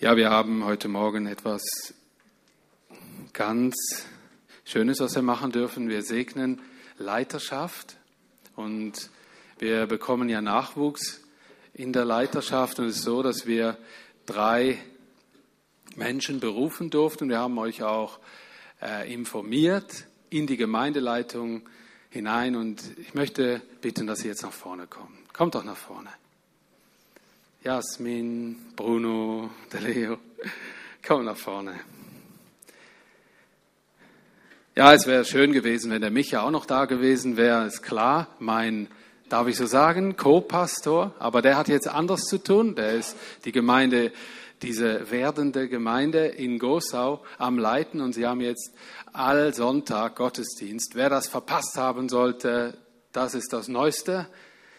Ja, wir haben heute Morgen etwas ganz Schönes, was wir machen dürfen. Wir segnen Leiterschaft und wir bekommen ja Nachwuchs in der Leiterschaft und es ist so, dass wir drei Menschen berufen durften. Wir haben euch auch äh, informiert in die Gemeindeleitung hinein und ich möchte bitten, dass Sie jetzt nach vorne kommen. Kommt doch nach vorne. Jasmin, Bruno, der Leo, komm nach vorne. Ja, es wäre schön gewesen, wenn der Micha auch noch da gewesen wäre, ist klar. Mein, darf ich so sagen, Co-Pastor, aber der hat jetzt anders zu tun. Der ist die Gemeinde, diese werdende Gemeinde in Gosau am Leiten und sie haben jetzt all Sonntag Gottesdienst. Wer das verpasst haben sollte, das ist das Neueste.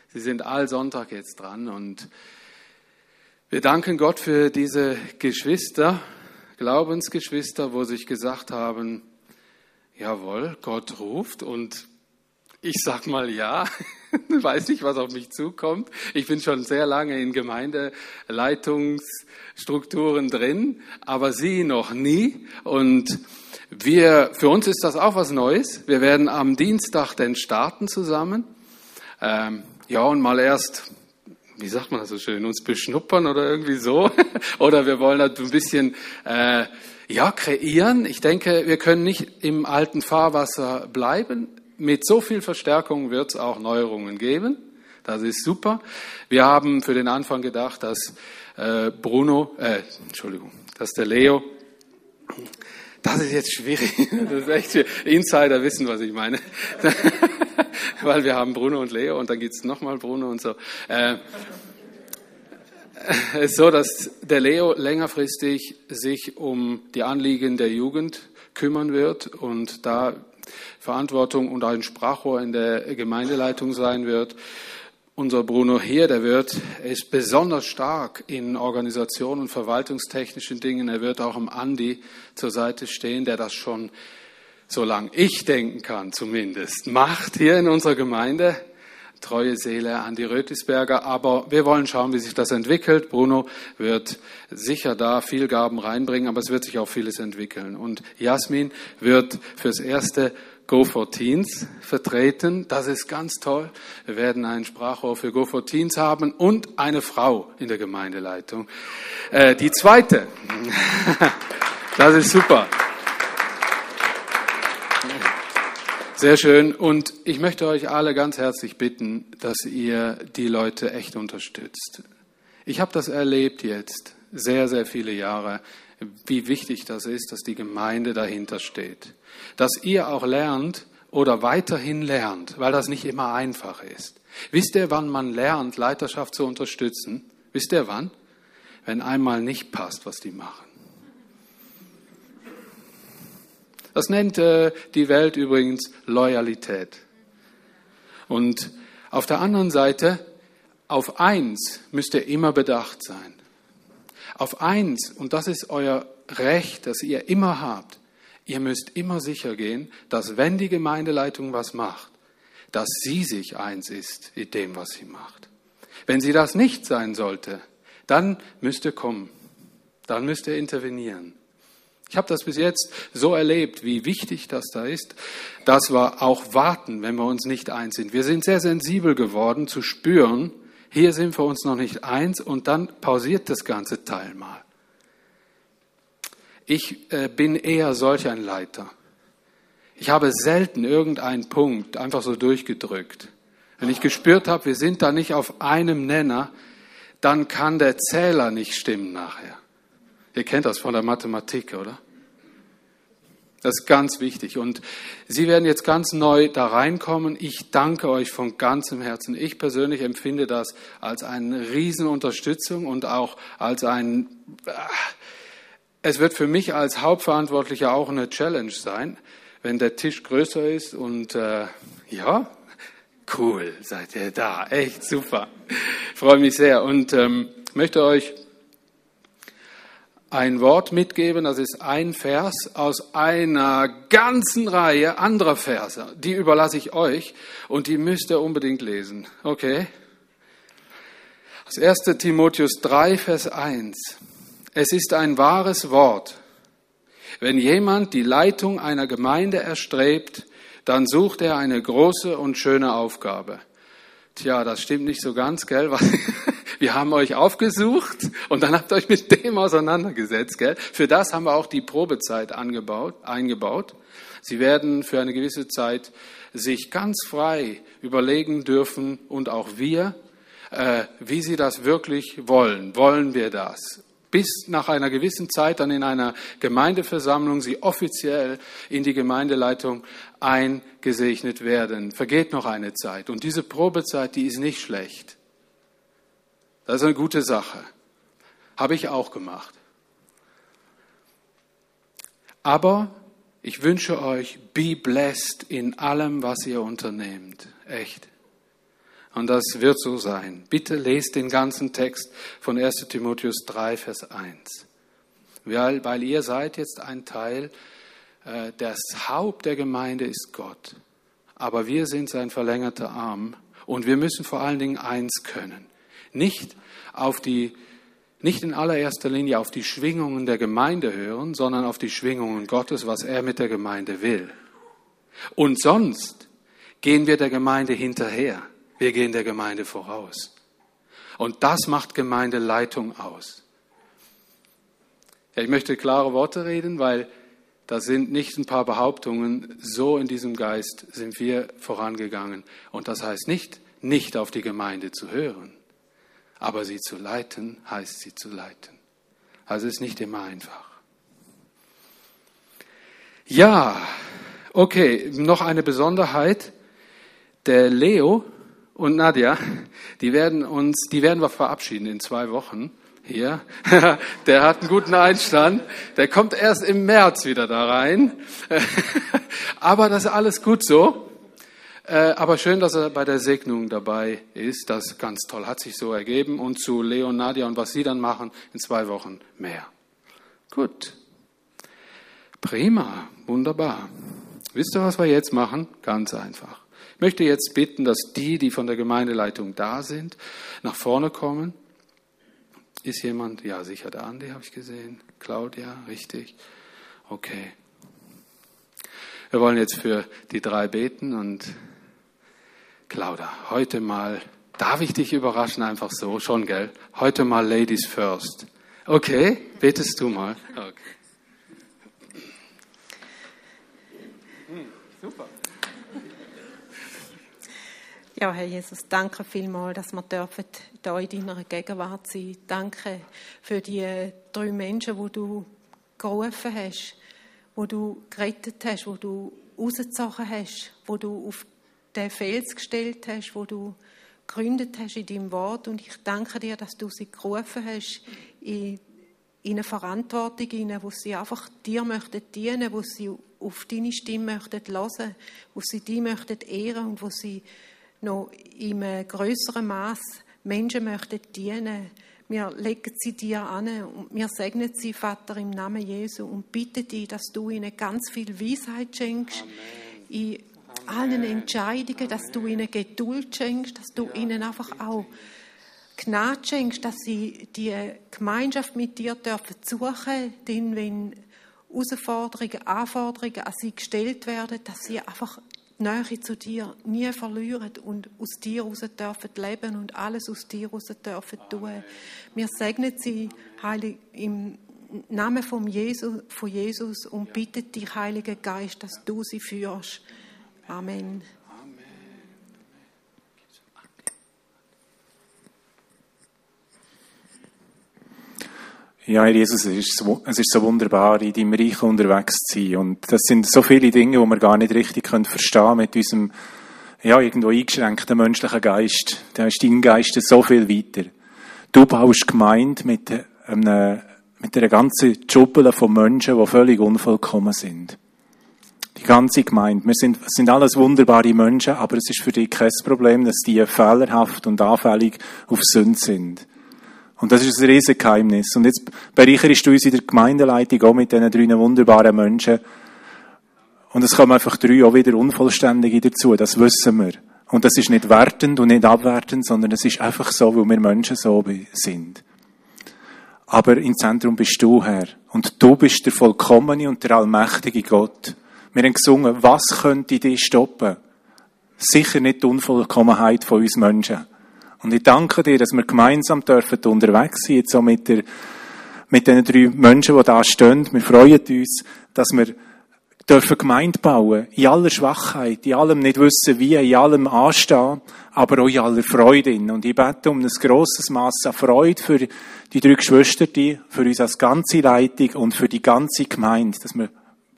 Sie sind all Sonntag jetzt dran und wir danken Gott für diese Geschwister, Glaubensgeschwister, wo sich gesagt haben, jawohl, Gott ruft und ich sag mal ja, weiß nicht, was auf mich zukommt. Ich bin schon sehr lange in Gemeindeleitungsstrukturen drin, aber Sie noch nie. Und wir, für uns ist das auch was Neues. Wir werden am Dienstag denn starten zusammen. Ähm, ja, und mal erst wie sagt man das so schön, uns beschnuppern oder irgendwie so. oder wir wollen halt ein bisschen, äh, ja, kreieren. Ich denke, wir können nicht im alten Fahrwasser bleiben. Mit so viel Verstärkung wird es auch Neuerungen geben. Das ist super. Wir haben für den Anfang gedacht, dass äh, Bruno, äh, Entschuldigung, dass der Leo, das ist jetzt schwierig. Das ist echt schwierig. Insider wissen, was ich meine. weil wir haben Bruno und Leo und dann gibt es nochmal Bruno und so. Äh, es ist so, dass der Leo längerfristig sich um die Anliegen der Jugend kümmern wird und da Verantwortung und ein Sprachrohr in der Gemeindeleitung sein wird. Unser Bruno hier, der wird, ist besonders stark in Organisation und verwaltungstechnischen Dingen. Er wird auch im Andi zur Seite stehen, der das schon solange ich denken kann zumindest, macht hier in unserer Gemeinde. Treue Seele an die Rötisberger, aber wir wollen schauen, wie sich das entwickelt. Bruno wird sicher da viel Gaben reinbringen, aber es wird sich auch vieles entwickeln. Und Jasmin wird fürs erste Go for Teens vertreten. Das ist ganz toll. Wir werden ein Sprachrohr für Go for Teens haben und eine Frau in der Gemeindeleitung. Äh, die zweite. das ist super. Sehr schön. Und ich möchte euch alle ganz herzlich bitten, dass ihr die Leute echt unterstützt. Ich habe das erlebt jetzt sehr, sehr viele Jahre, wie wichtig das ist, dass die Gemeinde dahinter steht. Dass ihr auch lernt oder weiterhin lernt, weil das nicht immer einfach ist. Wisst ihr, wann man lernt, Leiterschaft zu unterstützen? Wisst ihr wann? Wenn einmal nicht passt, was die machen. Das nennt äh, die Welt übrigens Loyalität. Und auf der anderen Seite, auf eins müsst ihr immer bedacht sein. Auf eins, und das ist euer Recht, das ihr immer habt, ihr müsst immer sicher gehen, dass wenn die Gemeindeleitung was macht, dass sie sich eins ist in dem, was sie macht. Wenn sie das nicht sein sollte, dann müsst ihr kommen, dann müsst ihr intervenieren. Ich habe das bis jetzt so erlebt, wie wichtig das da ist, dass wir auch warten, wenn wir uns nicht eins sind. Wir sind sehr sensibel geworden zu spüren, hier sind wir uns noch nicht eins und dann pausiert das ganze Teil mal. Ich äh, bin eher solch ein Leiter. Ich habe selten irgendeinen Punkt einfach so durchgedrückt. Wenn ich gespürt habe, wir sind da nicht auf einem Nenner, dann kann der Zähler nicht stimmen nachher. Ihr kennt das von der Mathematik, oder? Das ist ganz wichtig. Und Sie werden jetzt ganz neu da reinkommen. Ich danke euch von ganzem Herzen. Ich persönlich empfinde das als eine Riesenunterstützung und auch als ein, es wird für mich als Hauptverantwortlicher auch eine Challenge sein, wenn der Tisch größer ist und äh, ja, cool, seid ihr da, echt super. Freue mich sehr und ähm, möchte euch ein Wort mitgeben, das ist ein Vers aus einer ganzen Reihe anderer Verse. Die überlasse ich euch und die müsst ihr unbedingt lesen. Okay? Das 1. Timotheus 3, Vers 1. Es ist ein wahres Wort. Wenn jemand die Leitung einer Gemeinde erstrebt, dann sucht er eine große und schöne Aufgabe. Tja, das stimmt nicht so ganz, gell? Wir haben euch aufgesucht und dann habt ihr euch mit dem auseinandergesetzt, gell? Für das haben wir auch die Probezeit angebaut, eingebaut. Sie werden für eine gewisse Zeit sich ganz frei überlegen dürfen und auch wir, äh, wie sie das wirklich wollen. Wollen wir das? bis nach einer gewissen Zeit dann in einer Gemeindeversammlung sie offiziell in die Gemeindeleitung eingesegnet werden. Vergeht noch eine Zeit. Und diese Probezeit, die ist nicht schlecht. Das ist eine gute Sache. Habe ich auch gemacht. Aber ich wünsche euch, be blessed in allem, was ihr unternehmt. Echt. Und das wird so sein. Bitte lest den ganzen Text von 1 Timotheus 3, Vers 1. Weil, weil ihr seid jetzt ein Teil, äh, das Haupt der Gemeinde ist Gott. Aber wir sind sein verlängerter Arm und wir müssen vor allen Dingen eins können. Nicht auf die, nicht in allererster Linie auf die Schwingungen der Gemeinde hören, sondern auf die Schwingungen Gottes, was er mit der Gemeinde will. Und sonst gehen wir der Gemeinde hinterher. Wir gehen der Gemeinde voraus. Und das macht Gemeindeleitung aus. Ich möchte klare Worte reden, weil das sind nicht ein paar Behauptungen. So in diesem Geist sind wir vorangegangen. Und das heißt nicht, nicht auf die Gemeinde zu hören. Aber sie zu leiten, heißt sie zu leiten. Also ist nicht immer einfach. Ja, okay, noch eine Besonderheit. Der Leo und Nadja, die werden uns, die werden wir verabschieden in zwei Wochen hier. Der hat einen guten Einstand. Der kommt erst im März wieder da rein. Aber das ist alles gut so. Äh, aber schön, dass er bei der Segnung dabei ist. Das ganz toll. Hat sich so ergeben. Und zu Leo und Nadja und was sie dann machen, in zwei Wochen mehr. Gut. Prima. Wunderbar. Wisst ihr, was wir jetzt machen? Ganz einfach. Ich möchte jetzt bitten, dass die, die von der Gemeindeleitung da sind, nach vorne kommen. Ist jemand? Ja, sicher der Andi, habe ich gesehen. Claudia, richtig. Okay. Wir wollen jetzt für die drei beten und Claudia, heute mal, darf ich dich überraschen, einfach so, schon, gell? Heute mal Ladies first. Okay, betest du mal. Okay. Hm, super. Ja, Herr Jesus, danke vielmals, dass wir dürfen da in deiner Gegenwart sein. Danke für die drei Menschen, die du gerufen hast, wo du gerettet hast, wo du rausgezogen hast, wo du auf den Fels gestellt hast, wo du gegründet hast in deinem Wort. Und ich danke dir, dass du sie gerufen hast in, in eine Verantwortung, in wo sie einfach dir möchten dienen, wo sie auf deine Stimme möchten hören, wo sie dich möchten ehren und wo sie noch in einem größeren Maß Menschen möchten dienen. Wir legen sie dir an und wir segnen sie, Vater, im Namen Jesu und bitten dich, dass du ihnen ganz viel Weisheit schenkst Amen. in allen Entscheidungen, dass du ihnen Geduld schenkst, dass du ihnen einfach auch Gnade schenkst, dass sie die Gemeinschaft mit dir dürfen suchen, denn wenn Herausforderungen, Anforderungen an sie gestellt werden, dass sie einfach die Nähe zu dir nie verlieren und aus dir heraus dürfen leben und alles aus dir heraus dürfen tun. Wir segnen sie, Heilig, im Namen von Jesus, von Jesus und bitten dich, Heiliger Geist, dass du sie führst. Amen. Ja, Herr Jesus, es ist, so, es ist so wunderbar, in deinem Reich unterwegs zu sein. Und das sind so viele Dinge, die wir gar nicht richtig können verstehen mit unserem, ja, irgendwo eingeschränkten menschlichen Geist. Da ist dein Geist so viel weiter. Du baust Gemeinde mit einem, mit einer ganzen Schuppel von Menschen, die völlig unvollkommen sind. Die ganze Gemeinde. Wir sind, sind alles wunderbare Menschen, aber es ist für dich kein Problem, dass die fehlerhaft und anfällig auf Sünde sind. Und das ist ein riesiges Geheimnis. Und jetzt bereicherst du uns in der Gemeindeleitung auch mit diesen drei wunderbaren Menschen. Und es kommen einfach drei auch wieder Unvollständige dazu, das wissen wir. Und das ist nicht wertend und nicht abwertend, sondern es ist einfach so, weil wir Menschen so sind. Aber im Zentrum bist du, Herr. Und du bist der vollkommene und der allmächtige Gott. Wir haben gesungen, was könnte dich stoppen? Sicher nicht die Unvollkommenheit von uns Menschen. Und ich danke dir, dass wir gemeinsam dürfen unterwegs sein, jetzt so mit der, mit den drei Menschen, die da stehen. Wir freuen uns, dass wir dürfen Gemeinde bauen, in aller Schwachheit, in allem nicht wissen wie, in allem anstehen, aber auch in aller Freude. Und ich bete um ein grosses Maß an Freude für die drei Geschwister, für uns als ganze Leitung und für die ganze Gemeinde, dass wir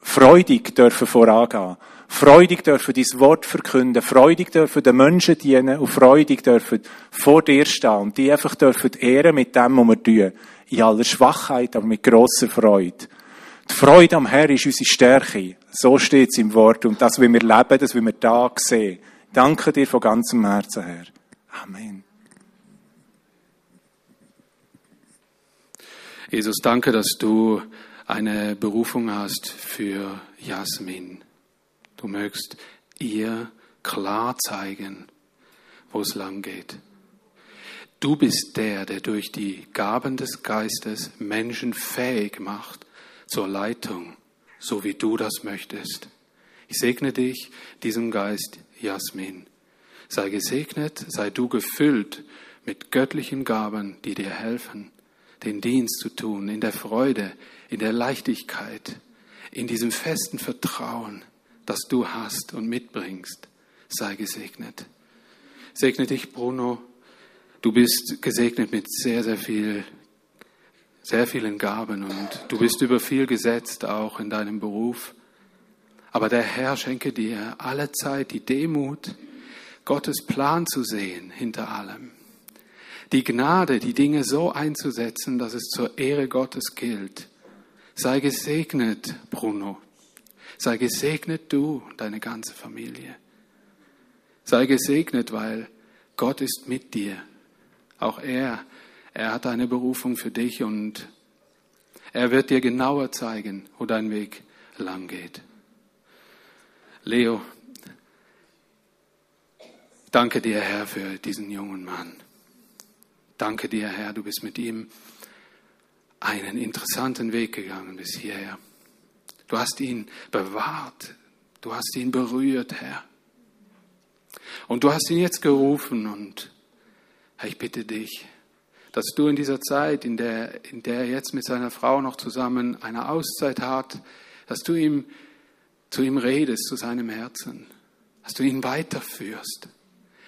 freudig dürfen vorangehen. Freudig dürfen dein Wort verkünden, freudig dürfen den Menschen dienen und freudig dürfen vor dir stehen und die einfach dürfen ehren mit dem, was wir tun. In aller Schwachheit, aber mit grosser Freude. Die Freude am Herrn ist unsere Stärke. So steht es im Wort. Und das, wie wir leben, das, wie wir da sehen. Danke dir von ganzem Herzen, Herr. Amen. Jesus, danke, dass du eine Berufung hast für Jasmin. Du möchtest ihr klar zeigen, wo es lang geht. Du bist der, der durch die Gaben des Geistes Menschen fähig macht zur Leitung, so wie du das möchtest. Ich segne dich, diesem Geist, Jasmin. Sei gesegnet, sei du gefüllt mit göttlichen Gaben, die dir helfen, den Dienst zu tun, in der Freude, in der Leichtigkeit, in diesem festen Vertrauen, das du hast und mitbringst, sei gesegnet. Segne dich, Bruno. Du bist gesegnet mit sehr, sehr viel, sehr vielen Gaben und du bist über viel gesetzt, auch in deinem Beruf. Aber der Herr schenke dir alle Zeit die Demut, Gottes Plan zu sehen hinter allem. Die Gnade, die Dinge so einzusetzen, dass es zur Ehre Gottes gilt. Sei gesegnet, Bruno. Sei gesegnet du und deine ganze Familie. Sei gesegnet, weil Gott ist mit dir. Auch er, er hat eine Berufung für dich und er wird dir genauer zeigen, wo dein Weg lang geht. Leo, danke dir, Herr, für diesen jungen Mann. Danke dir, Herr, du bist mit ihm einen interessanten Weg gegangen bis hierher. Du hast ihn bewahrt. Du hast ihn berührt, Herr. Und du hast ihn jetzt gerufen und Herr, ich bitte dich, dass du in dieser Zeit, in der, in der er jetzt mit seiner Frau noch zusammen eine Auszeit hat, dass du ihm, zu ihm redest, zu seinem Herzen, dass du ihn weiterführst.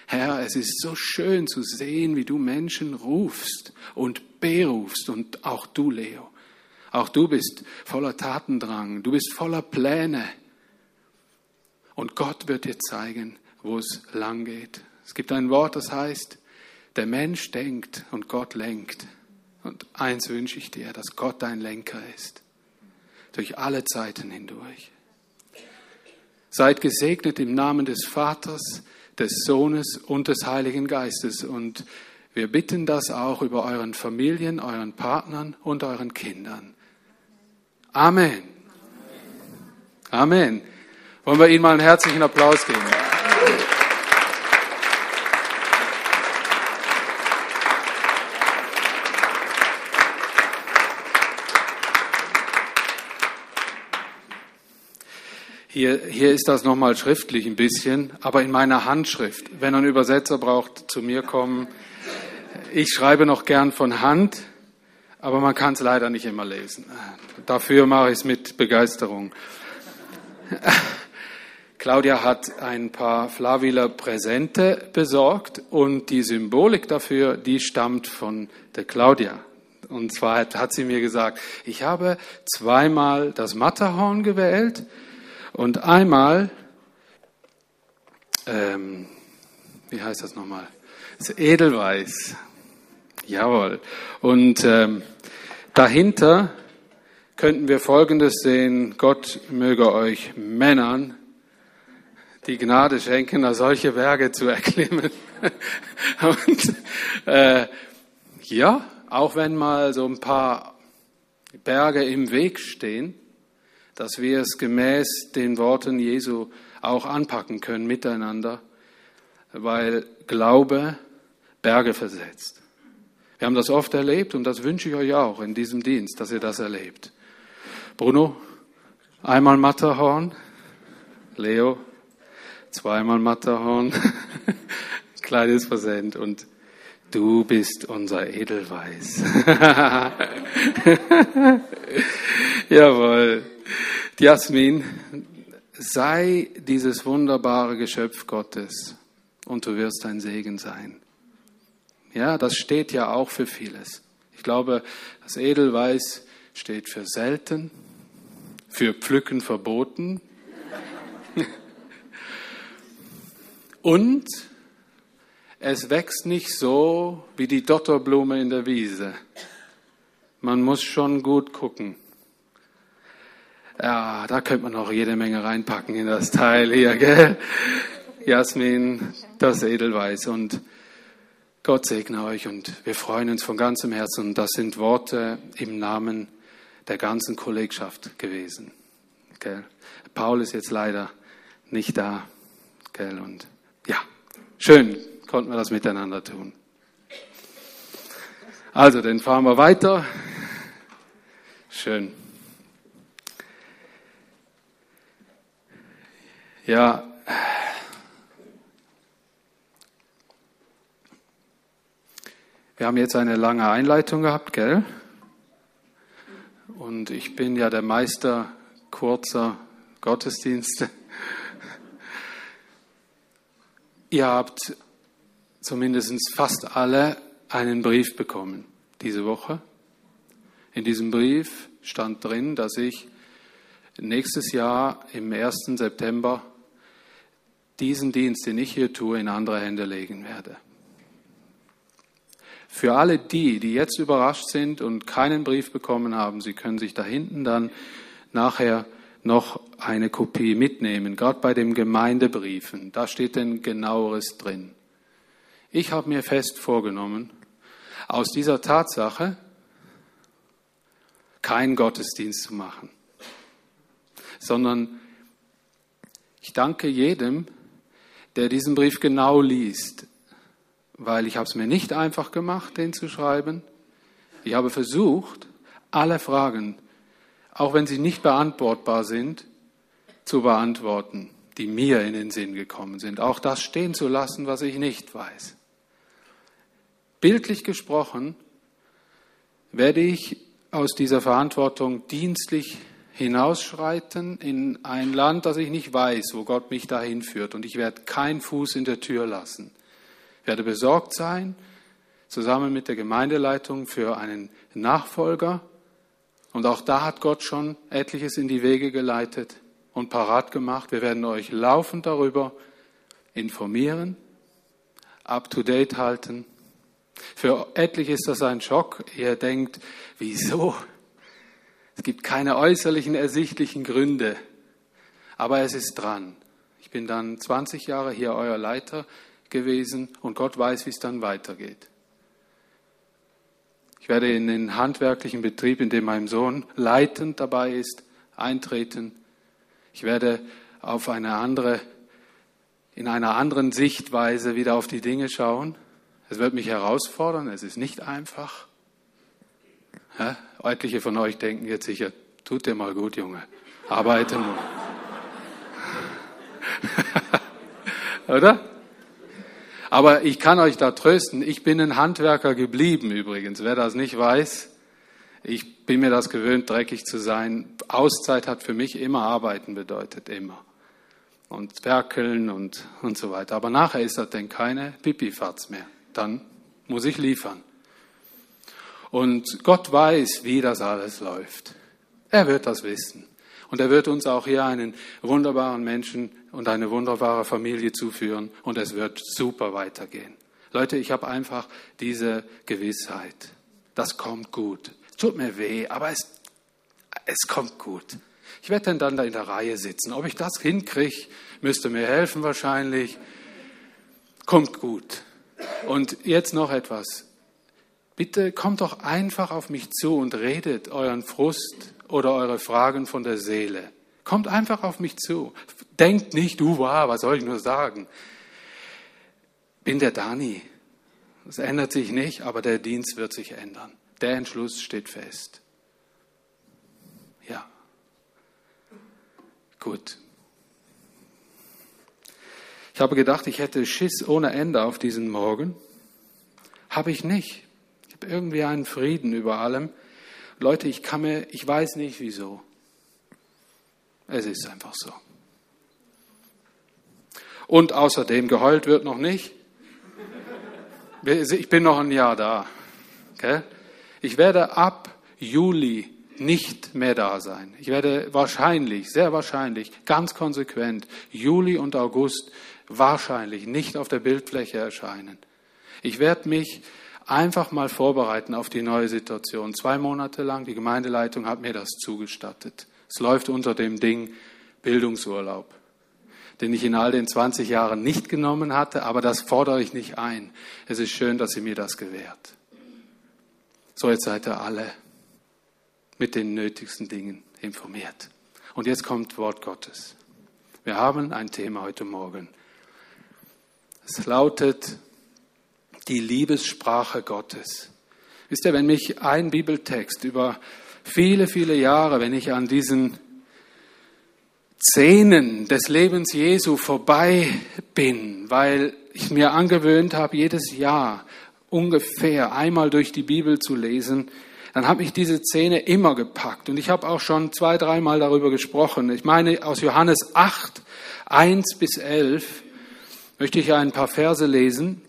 Herr, es ist so schön zu sehen, wie du Menschen rufst und berufst und auch du, Leo. Auch du bist voller Tatendrang, du bist voller Pläne. Und Gott wird dir zeigen, wo es lang geht. Es gibt ein Wort, das heißt, der Mensch denkt und Gott lenkt. Und eins wünsche ich dir, dass Gott dein Lenker ist. Durch alle Zeiten hindurch. Seid gesegnet im Namen des Vaters, des Sohnes und des Heiligen Geistes. Und wir bitten das auch über euren Familien, euren Partnern und euren Kindern. Amen. Amen. Wollen wir Ihnen mal einen herzlichen Applaus geben? Hier, hier ist das nochmal schriftlich ein bisschen, aber in meiner Handschrift. Wenn ein Übersetzer braucht, zu mir kommen. Ich schreibe noch gern von Hand, aber man kann es leider nicht immer lesen. Dafür mache ich es mit Begeisterung. Claudia hat ein paar Flaviler Präsente besorgt und die Symbolik dafür, die stammt von der Claudia. Und zwar hat sie mir gesagt, ich habe zweimal das Matterhorn gewählt und einmal, ähm, wie heißt das nochmal? Das Edelweiß. Jawohl. Und ähm, dahinter könnten wir Folgendes sehen. Gott möge euch Männern die Gnade schenken, solche Berge zu erklimmen. Und äh, ja, auch wenn mal so ein paar Berge im Weg stehen, dass wir es gemäß den Worten Jesu auch anpacken können miteinander weil Glaube Berge versetzt. Wir haben das oft erlebt und das wünsche ich euch auch in diesem Dienst, dass ihr das erlebt. Bruno, einmal Matterhorn. Leo, zweimal Matterhorn. Kleines Versend und du bist unser Edelweiß. Jawohl. Jasmin, sei dieses wunderbare Geschöpf Gottes und du wirst ein Segen sein. Ja, das steht ja auch für vieles. Ich glaube, das Edelweiß steht für selten, für Pflücken verboten und es wächst nicht so wie die Dotterblume in der Wiese. Man muss schon gut gucken. Ja, da könnte man auch jede Menge reinpacken in das Teil hier, gell? Jasmin, das Edelweiß. Und Gott segne euch und wir freuen uns von ganzem Herzen. Und das sind Worte im Namen der ganzen Kollegschaft gewesen. Gell? Paul ist jetzt leider nicht da. Gell? Und ja, schön konnten wir das miteinander tun. Also, dann fahren wir weiter. Schön. Ja, wir haben jetzt eine lange Einleitung gehabt, gell? Und ich bin ja der Meister kurzer Gottesdienste. Ihr habt zumindest fast alle einen Brief bekommen diese Woche. In diesem Brief stand drin, dass ich nächstes Jahr im 1. September diesen Dienst, den ich hier tue, in andere Hände legen werde. Für alle die, die jetzt überrascht sind und keinen Brief bekommen haben, sie können sich da hinten dann nachher noch eine Kopie mitnehmen, gerade bei den Gemeindebriefen. Da steht denn genaueres drin. Ich habe mir fest vorgenommen, aus dieser Tatsache keinen Gottesdienst zu machen, sondern ich danke jedem, der diesen Brief genau liest, weil ich habe es mir nicht einfach gemacht, den zu schreiben. Ich habe versucht, alle Fragen, auch wenn sie nicht beantwortbar sind, zu beantworten, die mir in den Sinn gekommen sind. Auch das stehen zu lassen, was ich nicht weiß. Bildlich gesprochen werde ich aus dieser Verantwortung dienstlich hinausschreiten in ein Land, das ich nicht weiß, wo Gott mich dahin führt. Und ich werde keinen Fuß in der Tür lassen. Ich werde besorgt sein, zusammen mit der Gemeindeleitung für einen Nachfolger. Und auch da hat Gott schon etliches in die Wege geleitet und parat gemacht. Wir werden euch laufend darüber informieren, up-to-date halten. Für etliche ist das ein Schock. Ihr denkt, wieso? Es gibt keine äußerlichen ersichtlichen Gründe, aber es ist dran. Ich bin dann 20 Jahre hier euer Leiter gewesen und Gott weiß, wie es dann weitergeht. Ich werde in den handwerklichen Betrieb, in dem mein Sohn leitend dabei ist, eintreten. Ich werde auf eine andere, in einer anderen Sichtweise wieder auf die Dinge schauen. Es wird mich herausfordern, es ist nicht einfach. Ja, etliche von euch denken jetzt sicher, tut dir mal gut, Junge, arbeite nur. Oder? Aber ich kann euch da trösten, ich bin ein Handwerker geblieben übrigens. Wer das nicht weiß, ich bin mir das gewöhnt, dreckig zu sein. Auszeit hat für mich immer arbeiten bedeutet, immer. Und werkeln und, und so weiter. Aber nachher ist das denn keine Pipifatz mehr. Dann muss ich liefern. Und Gott weiß, wie das alles läuft. Er wird das wissen. Und er wird uns auch hier einen wunderbaren Menschen und eine wunderbare Familie zuführen. Und es wird super weitergehen. Leute, ich habe einfach diese Gewissheit. Das kommt gut. Tut mir weh, aber es, es kommt gut. Ich werde dann da in der Reihe sitzen. Ob ich das hinkriege, müsste mir helfen wahrscheinlich. Kommt gut. Und jetzt noch etwas. Bitte kommt doch einfach auf mich zu und redet euren Frust oder eure Fragen von der Seele. Kommt einfach auf mich zu. Denkt nicht, du war, was soll ich nur sagen? bin der Dani. Das ändert sich nicht, aber der Dienst wird sich ändern. Der Entschluss steht fest. Ja. Gut. Ich habe gedacht, ich hätte Schiss ohne Ende auf diesen Morgen. Habe ich nicht. Irgendwie einen Frieden über allem. Leute, ich kann mir, ich weiß nicht wieso. Es ist einfach so. Und außerdem, geheult wird noch nicht. Ich bin noch ein Jahr da. Ich werde ab Juli nicht mehr da sein. Ich werde wahrscheinlich, sehr wahrscheinlich, ganz konsequent Juli und August wahrscheinlich nicht auf der Bildfläche erscheinen. Ich werde mich einfach mal vorbereiten auf die neue Situation. Zwei Monate lang, die Gemeindeleitung hat mir das zugestattet. Es läuft unter dem Ding Bildungsurlaub den ich in all den 20 Jahren nicht genommen hatte, aber das fordere ich nicht ein. Es ist schön, dass sie mir das gewährt. So, jetzt seid ihr alle mit den nötigsten Dingen informiert. Und jetzt kommt Wort Gottes. Wir haben ein Thema heute Morgen. Es lautet die Liebessprache Gottes. Wisst ihr, wenn mich ein Bibeltext über viele, viele Jahre, wenn ich an diesen Szenen des Lebens Jesu vorbei bin, weil ich mir angewöhnt habe, jedes Jahr ungefähr einmal durch die Bibel zu lesen, dann habe ich diese Szene immer gepackt. Und ich habe auch schon zwei, dreimal darüber gesprochen. Ich meine, aus Johannes 8, 1 bis 11 möchte ich ein paar Verse lesen.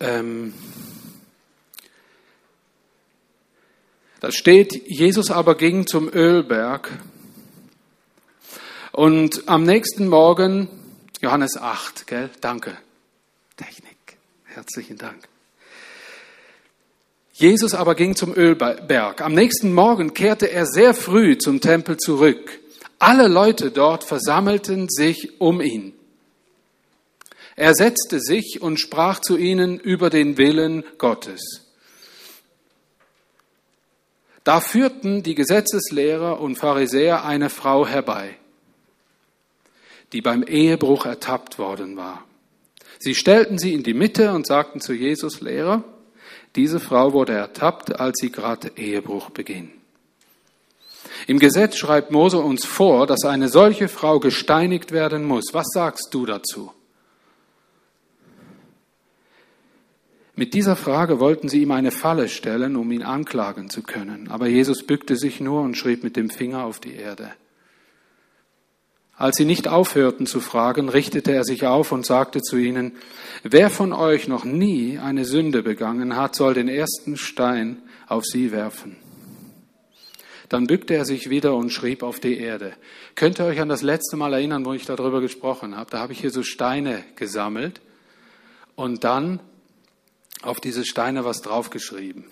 Ähm, da steht, Jesus aber ging zum Ölberg und am nächsten Morgen, Johannes 8, gell? Danke. Technik. Herzlichen Dank. Jesus aber ging zum Ölberg. Am nächsten Morgen kehrte er sehr früh zum Tempel zurück. Alle Leute dort versammelten sich um ihn. Er setzte sich und sprach zu ihnen über den Willen Gottes. Da führten die Gesetzeslehrer und Pharisäer eine Frau herbei die beim Ehebruch ertappt worden war. Sie stellten sie in die Mitte und sagten zu Jesus, Lehrer, diese Frau wurde ertappt, als sie gerade Ehebruch beging. Im Gesetz schreibt Mose uns vor, dass eine solche Frau gesteinigt werden muss. Was sagst du dazu? Mit dieser Frage wollten sie ihm eine Falle stellen, um ihn anklagen zu können. Aber Jesus bückte sich nur und schrieb mit dem Finger auf die Erde. Als sie nicht aufhörten zu fragen, richtete er sich auf und sagte zu ihnen, wer von euch noch nie eine Sünde begangen hat, soll den ersten Stein auf sie werfen. Dann bückte er sich wieder und schrieb auf die Erde. Könnt ihr euch an das letzte Mal erinnern, wo ich darüber gesprochen habe? Da habe ich hier so Steine gesammelt und dann auf diese Steine was draufgeschrieben.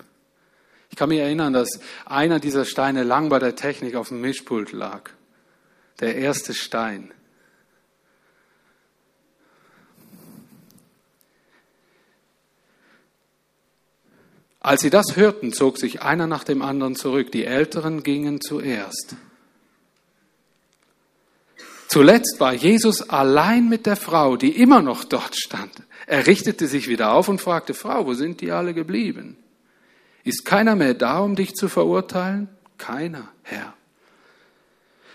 Ich kann mich erinnern, dass einer dieser Steine lang bei der Technik auf dem Mischpult lag der erste Stein. Als sie das hörten, zog sich einer nach dem anderen zurück. Die Älteren gingen zuerst. Zuletzt war Jesus allein mit der Frau, die immer noch dort stand. Er richtete sich wieder auf und fragte, Frau, wo sind die alle geblieben? Ist keiner mehr da, um dich zu verurteilen? Keiner, Herr.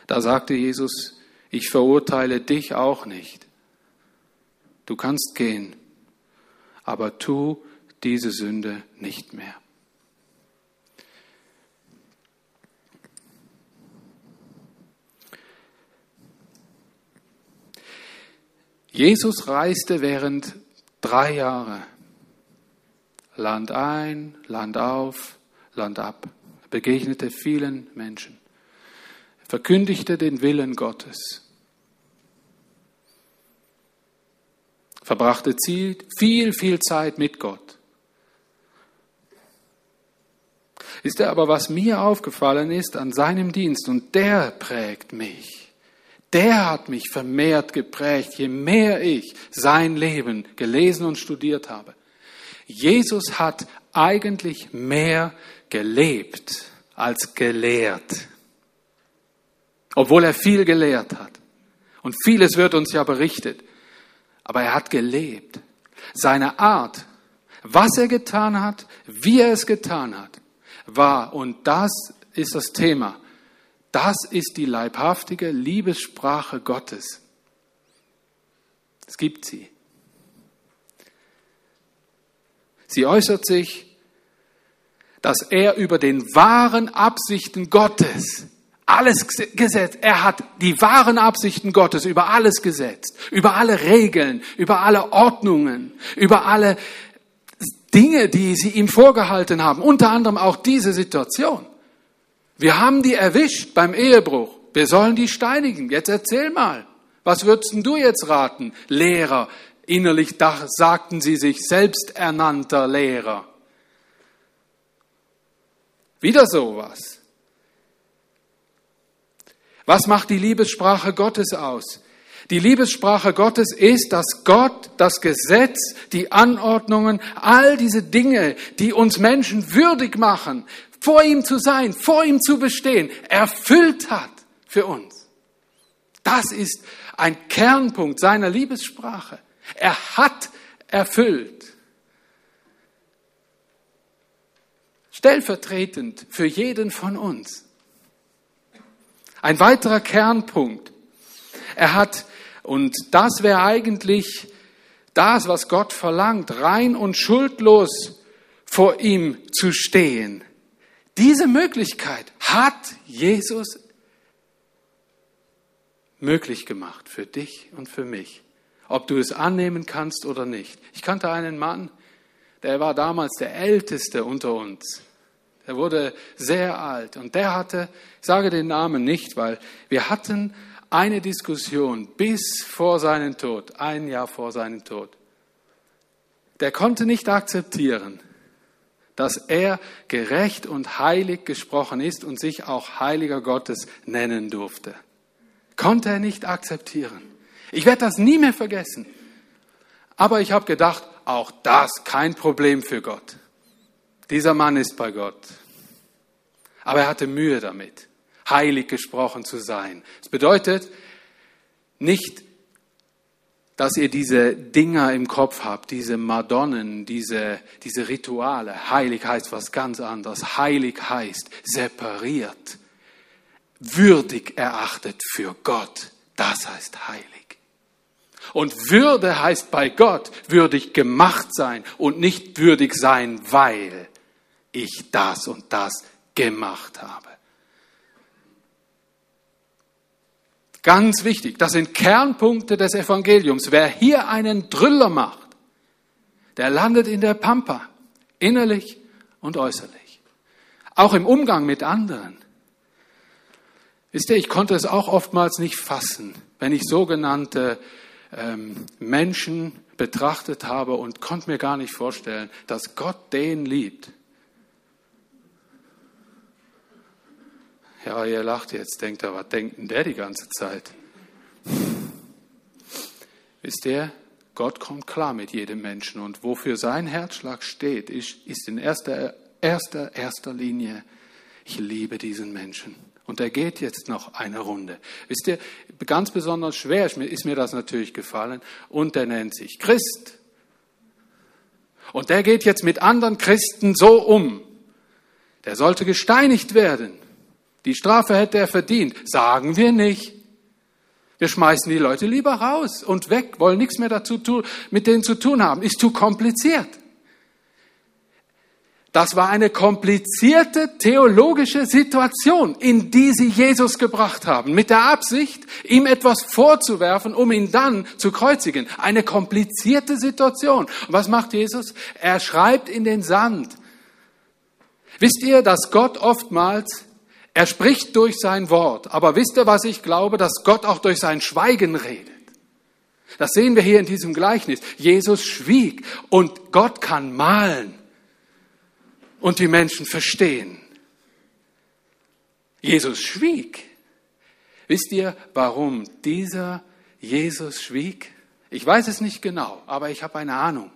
Da sagte Jesus, ich verurteile dich auch nicht. Du kannst gehen, aber tu diese Sünde nicht mehr. Jesus reiste während drei Jahre. Land ein, Land auf, Land ab, er begegnete vielen Menschen. Verkündigte den Willen Gottes, verbrachte viel, viel Zeit mit Gott. Ist er aber, was mir aufgefallen ist an seinem Dienst, und der prägt mich, der hat mich vermehrt geprägt, je mehr ich sein Leben gelesen und studiert habe. Jesus hat eigentlich mehr gelebt als gelehrt obwohl er viel gelehrt hat. Und vieles wird uns ja berichtet. Aber er hat gelebt. seine Art, was er getan hat, wie er es getan hat, war, und das ist das Thema, das ist die leibhaftige Liebessprache Gottes. Es gibt sie. Sie äußert sich, dass er über den wahren Absichten Gottes alles gesetzt. Er hat die wahren Absichten Gottes über alles gesetzt, über alle Regeln, über alle Ordnungen, über alle Dinge, die sie ihm vorgehalten haben, unter anderem auch diese Situation. Wir haben die erwischt beim Ehebruch. Wir sollen die steinigen. Jetzt erzähl mal. Was würdest du jetzt raten, Lehrer? Innerlich sagten sie sich selbsternannter Lehrer. Wieder sowas. Was macht die Liebessprache Gottes aus? Die Liebessprache Gottes ist, dass Gott das Gesetz, die Anordnungen, all diese Dinge, die uns Menschen würdig machen, vor ihm zu sein, vor ihm zu bestehen, erfüllt hat für uns. Das ist ein Kernpunkt seiner Liebessprache. Er hat erfüllt. Stellvertretend für jeden von uns. Ein weiterer Kernpunkt. Er hat, und das wäre eigentlich das, was Gott verlangt, rein und schuldlos vor ihm zu stehen. Diese Möglichkeit hat Jesus möglich gemacht für dich und für mich, ob du es annehmen kannst oder nicht. Ich kannte einen Mann, der war damals der Älteste unter uns. Er wurde sehr alt und der hatte, ich sage den Namen nicht, weil wir hatten eine Diskussion bis vor seinen Tod, ein Jahr vor seinem Tod. Der konnte nicht akzeptieren, dass er gerecht und heilig gesprochen ist und sich auch Heiliger Gottes nennen durfte. Konnte er nicht akzeptieren. Ich werde das nie mehr vergessen. Aber ich habe gedacht, auch das kein Problem für Gott. Dieser Mann ist bei Gott. Aber er hatte Mühe damit, heilig gesprochen zu sein. Es bedeutet nicht, dass ihr diese Dinger im Kopf habt, diese Madonnen, diese, diese Rituale. Heilig heißt was ganz anderes. Heilig heißt separiert, würdig erachtet für Gott. Das heißt heilig. Und Würde heißt bei Gott würdig gemacht sein und nicht würdig sein, weil ich das und das gemacht habe. Ganz wichtig, das sind Kernpunkte des Evangeliums. Wer hier einen Drüller macht, der landet in der Pampa, innerlich und äußerlich. Auch im Umgang mit anderen. Wisst ihr, ich konnte es auch oftmals nicht fassen, wenn ich sogenannte ähm, Menschen betrachtet habe und konnte mir gar nicht vorstellen, dass Gott den liebt. Ja, ihr lacht jetzt, denkt er, was denkt denn der die ganze Zeit? Wisst ihr, Gott kommt klar mit jedem Menschen und wofür sein Herzschlag steht, ist, ist in erster, erster, erster Linie, ich liebe diesen Menschen. Und er geht jetzt noch eine Runde. Wisst ihr, ganz besonders schwer ist mir das natürlich gefallen. Und er nennt sich Christ. Und der geht jetzt mit anderen Christen so um. Der sollte gesteinigt werden. Die Strafe hätte er verdient. Sagen wir nicht. Wir schmeißen die Leute lieber raus und weg, wollen nichts mehr dazu tun, mit denen zu tun haben. Ist zu kompliziert. Das war eine komplizierte theologische Situation, in die sie Jesus gebracht haben, mit der Absicht, ihm etwas vorzuwerfen, um ihn dann zu kreuzigen. Eine komplizierte Situation. Und was macht Jesus? Er schreibt in den Sand. Wisst ihr, dass Gott oftmals er spricht durch sein Wort. Aber wisst ihr, was ich glaube? Dass Gott auch durch sein Schweigen redet. Das sehen wir hier in diesem Gleichnis. Jesus schwieg und Gott kann malen und die Menschen verstehen. Jesus schwieg. Wisst ihr, warum dieser Jesus schwieg? Ich weiß es nicht genau, aber ich habe eine Ahnung.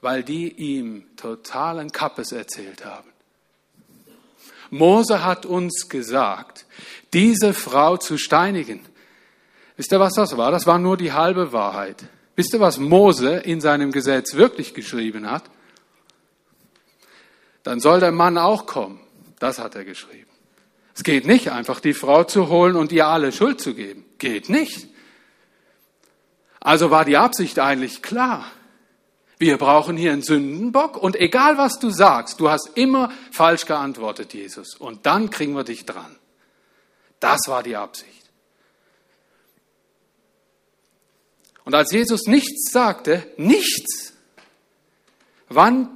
Weil die ihm totalen Kappes erzählt haben. Mose hat uns gesagt, diese Frau zu steinigen. Wisst ihr, was das war? Das war nur die halbe Wahrheit. Wisst ihr, was Mose in seinem Gesetz wirklich geschrieben hat? Dann soll der Mann auch kommen. Das hat er geschrieben. Es geht nicht einfach, die Frau zu holen und ihr alle Schuld zu geben. Geht nicht. Also war die Absicht eigentlich klar. Wir brauchen hier einen Sündenbock und egal was du sagst, du hast immer falsch geantwortet, Jesus. Und dann kriegen wir dich dran. Das war die Absicht. Und als Jesus nichts sagte, nichts, wann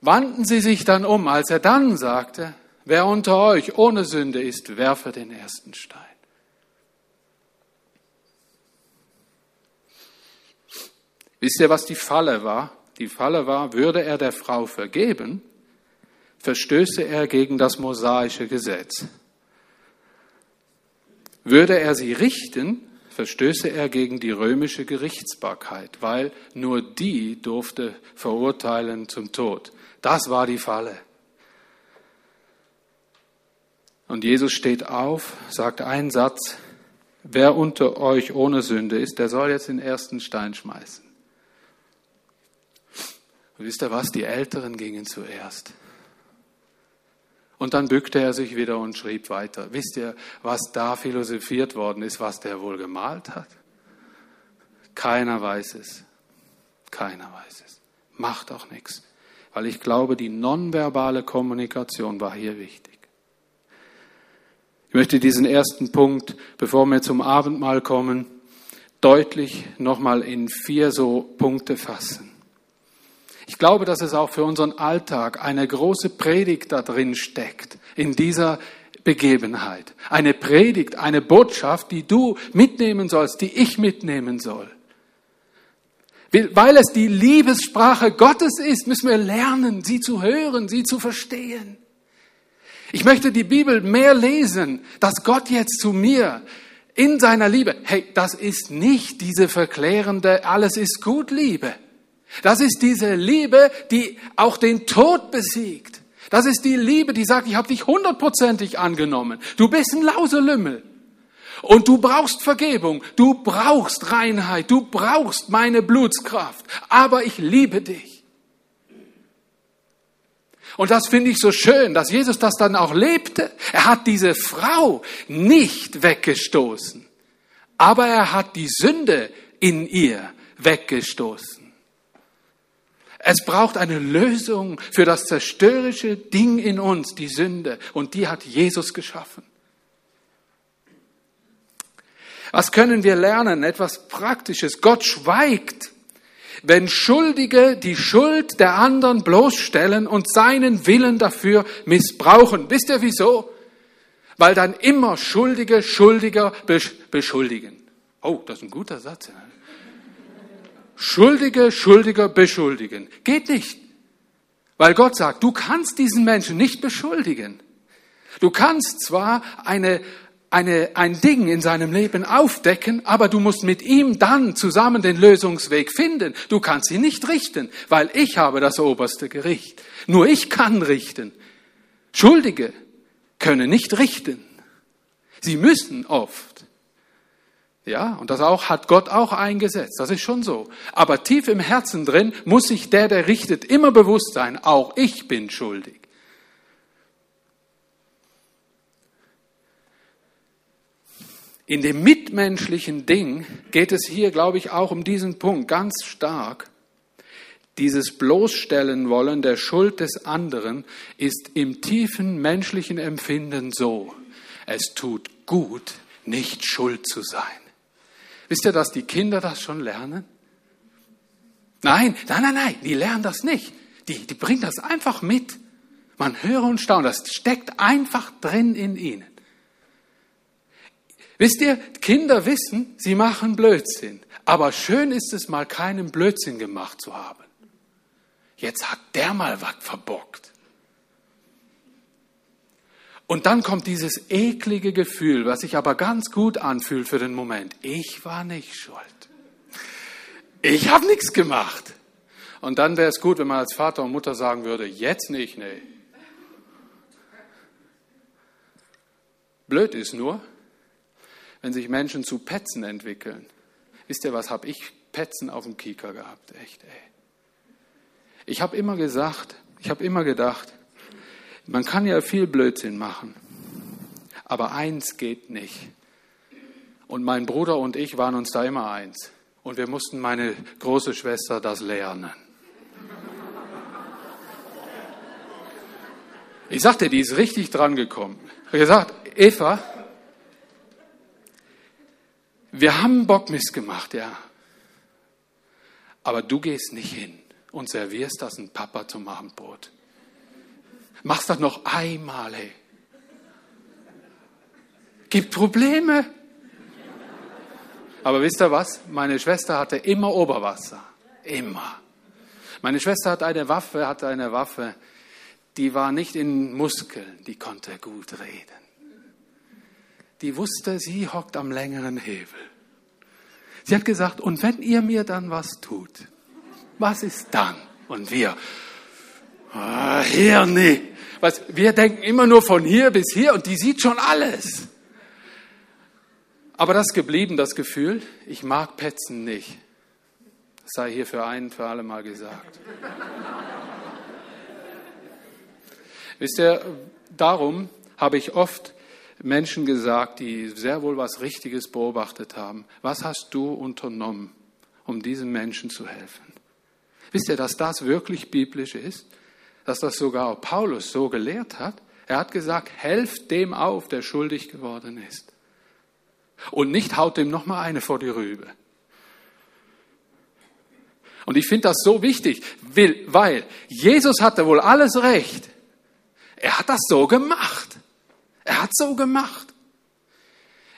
wandten sie sich dann um, als er dann sagte, wer unter euch ohne Sünde ist, werfe den ersten Stein. Wisst ihr, was die Falle war? Die Falle war, würde er der Frau vergeben, verstöße er gegen das mosaische Gesetz. Würde er sie richten, verstöße er gegen die römische Gerichtsbarkeit, weil nur die durfte verurteilen zum Tod. Das war die Falle. Und Jesus steht auf, sagt einen Satz, wer unter euch ohne Sünde ist, der soll jetzt den ersten Stein schmeißen. Und wisst ihr was? Die Älteren gingen zuerst. Und dann bückte er sich wieder und schrieb weiter. Wisst ihr, was da philosophiert worden ist, was der wohl gemalt hat? Keiner weiß es. Keiner weiß es. Macht auch nichts. Weil ich glaube, die nonverbale Kommunikation war hier wichtig. Ich möchte diesen ersten Punkt, bevor wir zum Abendmahl kommen, deutlich nochmal in vier so Punkte fassen. Ich glaube, dass es auch für unseren Alltag eine große Predigt da drin steckt, in dieser Begebenheit. Eine Predigt, eine Botschaft, die du mitnehmen sollst, die ich mitnehmen soll. Weil es die Liebessprache Gottes ist, müssen wir lernen, sie zu hören, sie zu verstehen. Ich möchte die Bibel mehr lesen, dass Gott jetzt zu mir in seiner Liebe, hey, das ist nicht diese verklärende, alles ist gut Liebe. Das ist diese Liebe, die auch den Tod besiegt. Das ist die Liebe, die sagt, ich habe dich hundertprozentig angenommen. Du bist ein Lauselümmel. Und du brauchst Vergebung, du brauchst Reinheit, du brauchst meine Blutskraft. Aber ich liebe dich. Und das finde ich so schön, dass Jesus das dann auch lebte. Er hat diese Frau nicht weggestoßen, aber er hat die Sünde in ihr weggestoßen. Es braucht eine Lösung für das zerstörerische Ding in uns, die Sünde. Und die hat Jesus geschaffen. Was können wir lernen? Etwas Praktisches. Gott schweigt, wenn Schuldige die Schuld der anderen bloßstellen und seinen Willen dafür missbrauchen. Wisst ihr wieso? Weil dann immer Schuldige Schuldiger beschuldigen. Oh, das ist ein guter Satz. Schuldige, Schuldiger beschuldigen. Geht nicht. Weil Gott sagt, du kannst diesen Menschen nicht beschuldigen. Du kannst zwar eine, eine, ein Ding in seinem Leben aufdecken, aber du musst mit ihm dann zusammen den Lösungsweg finden. Du kannst ihn nicht richten, weil ich habe das oberste Gericht. Nur ich kann richten. Schuldige können nicht richten. Sie müssen oft ja, und das auch, hat Gott auch eingesetzt. Das ist schon so. Aber tief im Herzen drin muss sich der, der richtet, immer bewusst sein, auch ich bin schuldig. In dem mitmenschlichen Ding geht es hier, glaube ich, auch um diesen Punkt ganz stark. Dieses Bloßstellen wollen der Schuld des anderen ist im tiefen menschlichen Empfinden so. Es tut gut, nicht schuld zu sein. Wisst ihr, dass die Kinder das schon lernen? Nein, nein, nein, nein, die lernen das nicht. Die, die bringen das einfach mit. Man höre und staune, das steckt einfach drin in ihnen. Wisst ihr, Kinder wissen, sie machen Blödsinn. Aber schön ist es mal, keinen Blödsinn gemacht zu haben. Jetzt hat der mal was verbockt. Und dann kommt dieses eklige Gefühl, was sich aber ganz gut anfühlt für den Moment. Ich war nicht schuld. Ich habe nichts gemacht. Und dann wäre es gut, wenn man als Vater und Mutter sagen würde, jetzt nicht, nee. Blöd ist nur, wenn sich Menschen zu Petzen entwickeln. Wisst ihr was, habe ich Petzen auf dem Kieker gehabt, echt, ey. Ich habe immer gesagt, ich habe immer gedacht, man kann ja viel Blödsinn machen, aber eins geht nicht. Und mein Bruder und ich waren uns da immer eins. Und wir mussten meine große Schwester das lernen. Ich sagte, die ist richtig dran gekommen. Ich habe gesagt, Eva, wir haben Bockmist gemacht, ja. Aber du gehst nicht hin und servierst das ein Papa zum Abendbrot. Machst das noch einmal, hey. Gibt Probleme. Aber wisst ihr was? Meine Schwester hatte immer Oberwasser. Immer. Meine Schwester hat eine Waffe, hatte eine Waffe, die war nicht in Muskeln, die konnte gut reden. Die wusste, sie hockt am längeren Hebel. Sie hat gesagt, und wenn ihr mir dann was tut, was ist dann? Und wir, ah, hier nee. Was, wir denken immer nur von hier bis hier und die sieht schon alles. Aber das geblieben, das Gefühl, ich mag Petzen nicht. Das sei hier für einen, für alle Mal gesagt. Wisst ihr, darum habe ich oft Menschen gesagt, die sehr wohl was Richtiges beobachtet haben. Was hast du unternommen, um diesen Menschen zu helfen? Wisst ihr, dass das wirklich biblisch ist? Dass das sogar auch Paulus so gelehrt hat? Er hat gesagt, helft dem auf, der schuldig geworden ist. Und nicht haut dem nochmal eine vor die Rübe. Und ich finde das so wichtig, weil Jesus hatte wohl alles recht. Er hat das so gemacht. Er hat so gemacht.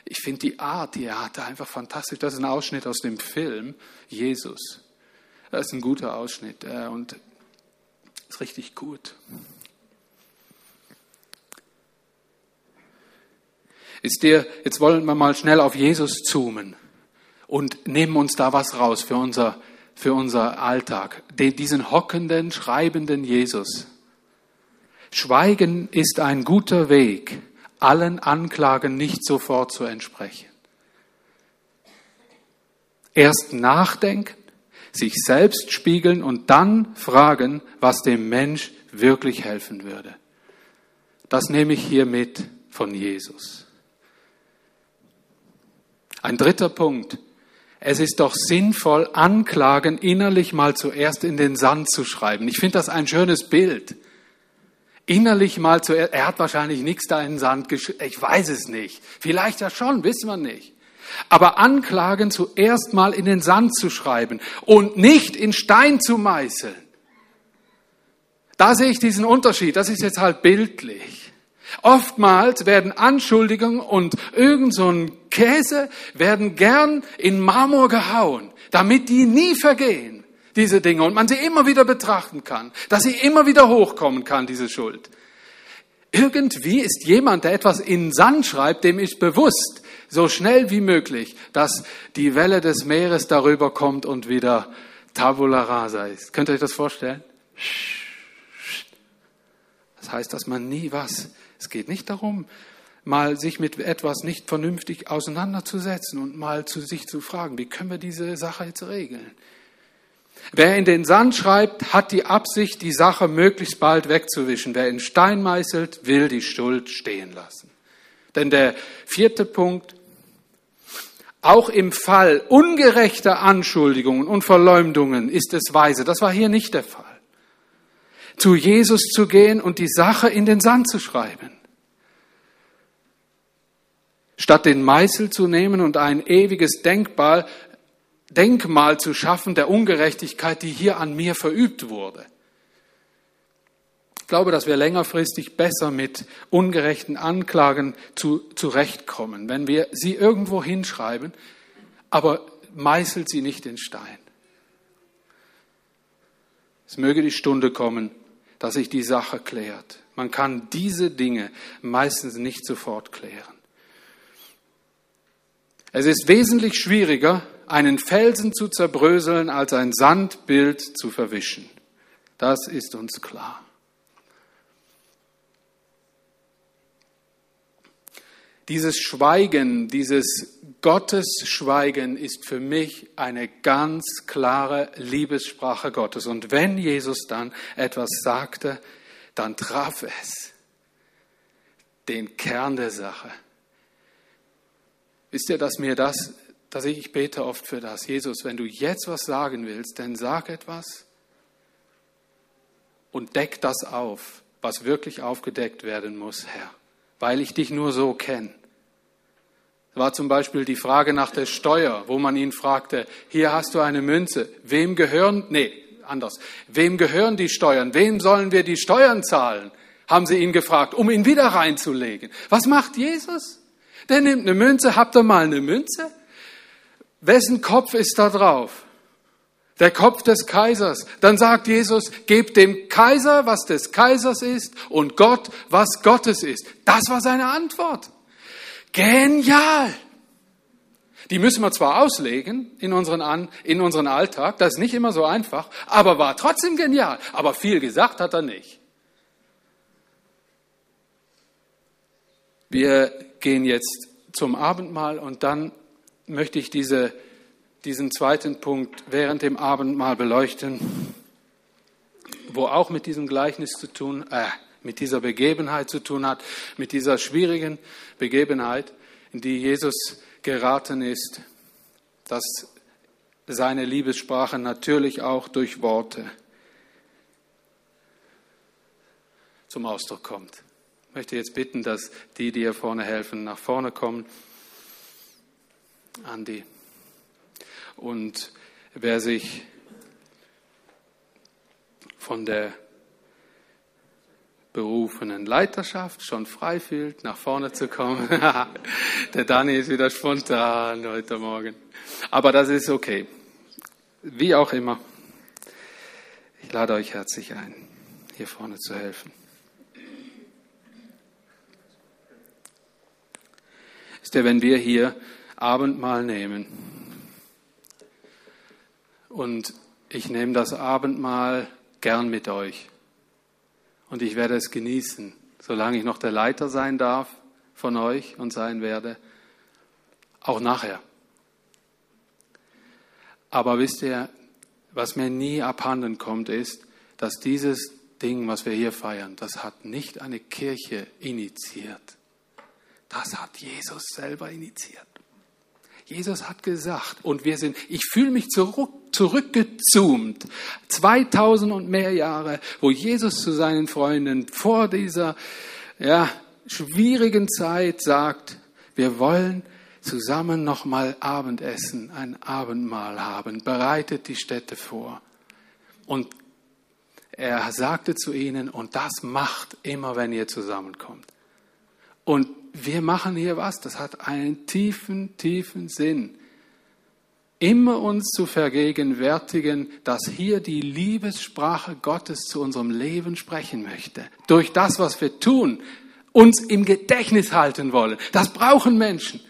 Ich finde die Art, die er hatte, einfach fantastisch. Das ist ein Ausschnitt aus dem Film Jesus. Das ist ein guter Ausschnitt und ist richtig gut. Ist dir, jetzt wollen wir mal schnell auf Jesus zoomen und nehmen uns da was raus für unser, für unser Alltag. diesen hockenden, schreibenden Jesus. Schweigen ist ein guter Weg, allen Anklagen nicht sofort zu entsprechen. Erst nachdenken, sich selbst spiegeln und dann fragen, was dem Mensch wirklich helfen würde. Das nehme ich hier mit von Jesus. Ein dritter Punkt. Es ist doch sinnvoll, Anklagen innerlich mal zuerst in den Sand zu schreiben. Ich finde das ein schönes Bild innerlich mal zuerst, er hat wahrscheinlich nichts da in den Sand geschrieben, ich weiß es nicht. Vielleicht ja schon, wissen wir nicht. Aber Anklagen zuerst mal in den Sand zu schreiben und nicht in Stein zu meißeln. Da sehe ich diesen Unterschied. Das ist jetzt halt bildlich. Oftmals werden Anschuldigungen und irgend so ein Käse werden gern in Marmor gehauen, damit die nie vergehen diese Dinge, und man sie immer wieder betrachten kann, dass sie immer wieder hochkommen kann, diese Schuld. Irgendwie ist jemand, der etwas in Sand schreibt, dem ist bewusst, so schnell wie möglich, dass die Welle des Meeres darüber kommt und wieder tabula rasa ist. Könnt ihr euch das vorstellen? Das heißt, dass man nie was. Es geht nicht darum, mal sich mit etwas nicht vernünftig auseinanderzusetzen und mal zu sich zu fragen, wie können wir diese Sache jetzt regeln? Wer in den Sand schreibt, hat die Absicht, die Sache möglichst bald wegzuwischen. Wer in Stein meißelt, will die Schuld stehen lassen. Denn der vierte Punkt, auch im Fall ungerechter Anschuldigungen und Verleumdungen ist es weise, das war hier nicht der Fall, zu Jesus zu gehen und die Sache in den Sand zu schreiben. Statt den Meißel zu nehmen und ein ewiges Denkmal Denkmal zu schaffen der Ungerechtigkeit, die hier an mir verübt wurde. Ich glaube, dass wir längerfristig besser mit ungerechten Anklagen zu, zurechtkommen, wenn wir sie irgendwo hinschreiben, aber meißelt sie nicht in Stein. Es möge die Stunde kommen, dass sich die Sache klärt. Man kann diese Dinge meistens nicht sofort klären. Es ist wesentlich schwieriger, einen Felsen zu zerbröseln, als ein Sandbild zu verwischen. Das ist uns klar. Dieses Schweigen, dieses Gottesschweigen ist für mich eine ganz klare Liebessprache Gottes. Und wenn Jesus dann etwas sagte, dann traf es den Kern der Sache. Wisst ihr, dass mir das, dass ich, ich bete oft für das. Jesus, wenn du jetzt was sagen willst, dann sag etwas und deck das auf, was wirklich aufgedeckt werden muss, Herr, weil ich dich nur so kenne. War zum Beispiel die Frage nach der Steuer, wo man ihn fragte, hier hast du eine Münze, wem gehören, nee, anders, wem gehören die Steuern, wem sollen wir die Steuern zahlen? Haben sie ihn gefragt, um ihn wieder reinzulegen. Was macht Jesus? Der nimmt eine Münze, habt ihr mal eine Münze? Wessen Kopf ist da drauf? Der Kopf des Kaisers. Dann sagt Jesus, gebt dem Kaiser, was des Kaisers ist, und Gott, was Gottes ist. Das war seine Antwort. Genial! Die müssen wir zwar auslegen in unseren, in unseren Alltag, das ist nicht immer so einfach, aber war trotzdem genial. Aber viel gesagt hat er nicht. Wir gehen jetzt zum Abendmahl und dann möchte ich diese, diesen zweiten Punkt während dem Abendmahl beleuchten, wo auch mit diesem Gleichnis zu tun, äh, mit dieser Begebenheit zu tun hat, mit dieser schwierigen Begebenheit, in die Jesus geraten ist, dass seine Liebessprache natürlich auch durch Worte zum Ausdruck kommt. Ich möchte jetzt bitten, dass die, die hier vorne helfen, nach vorne kommen. Andi. Und wer sich von der berufenen Leiterschaft schon frei fühlt, nach vorne zu kommen. der Dani ist wieder spontan heute Morgen. Aber das ist okay. Wie auch immer. Ich lade euch herzlich ein, hier vorne zu helfen. ist ja, wenn wir hier Abendmahl nehmen. Und ich nehme das Abendmahl gern mit euch. Und ich werde es genießen, solange ich noch der Leiter sein darf von euch und sein werde. Auch nachher. Aber wisst ihr, was mir nie abhanden kommt, ist, dass dieses Ding, was wir hier feiern, das hat nicht eine Kirche initiiert. Das hat Jesus selber initiiert. Jesus hat gesagt, und wir sind, ich fühle mich zurück, zurückgezoomt, 2000 und mehr Jahre, wo Jesus zu seinen Freunden vor dieser ja, schwierigen Zeit sagt, wir wollen zusammen nochmal Abendessen, ein Abendmahl haben, bereitet die Städte vor. Und er sagte zu ihnen, und das macht immer, wenn ihr zusammenkommt. Und wir machen hier was, das hat einen tiefen, tiefen Sinn. Immer uns zu vergegenwärtigen, dass hier die Liebessprache Gottes zu unserem Leben sprechen möchte. Durch das, was wir tun, uns im Gedächtnis halten wollen. Das brauchen Menschen.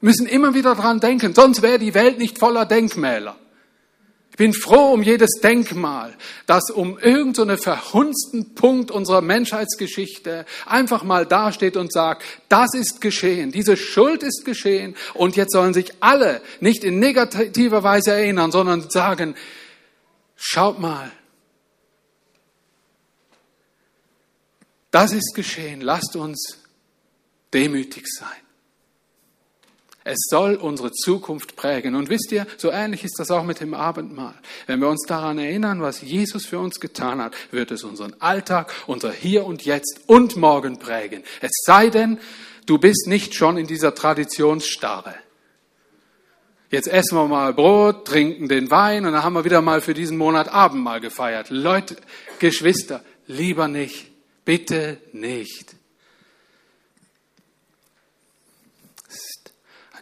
Müssen immer wieder dran denken, sonst wäre die Welt nicht voller Denkmäler. Ich bin froh um jedes Denkmal, das um irgendeinen so verhunzten Punkt unserer Menschheitsgeschichte einfach mal dasteht und sagt, das ist geschehen, diese Schuld ist geschehen und jetzt sollen sich alle nicht in negativer Weise erinnern, sondern sagen, schaut mal, das ist geschehen, lasst uns demütig sein. Es soll unsere Zukunft prägen. Und wisst ihr, so ähnlich ist das auch mit dem Abendmahl. Wenn wir uns daran erinnern, was Jesus für uns getan hat, wird es unseren Alltag, unser Hier und Jetzt und Morgen prägen. Es sei denn, du bist nicht schon in dieser Traditionsstarre. Jetzt essen wir mal Brot, trinken den Wein und dann haben wir wieder mal für diesen Monat Abendmahl gefeiert. Leute, Geschwister, lieber nicht. Bitte nicht.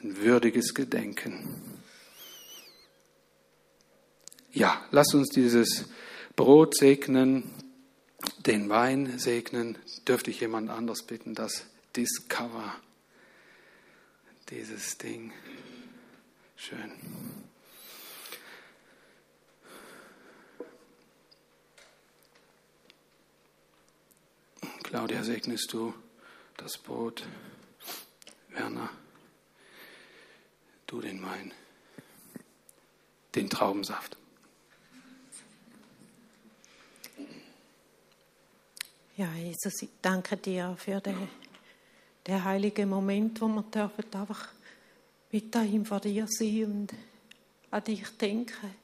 Ein würdiges Gedenken. Ja, lass uns dieses Brot segnen, den Wein segnen. Dürfte ich jemand anders bitten, das Discover, dieses Ding. Schön. Claudia, segnest du das Brot? Werner, du den Wein, den Traubensaft. Ja, Jesus, ich danke dir für den, den heiligen Moment, wo wir dürfen einfach weiterhin vor dir sein und an dich denken.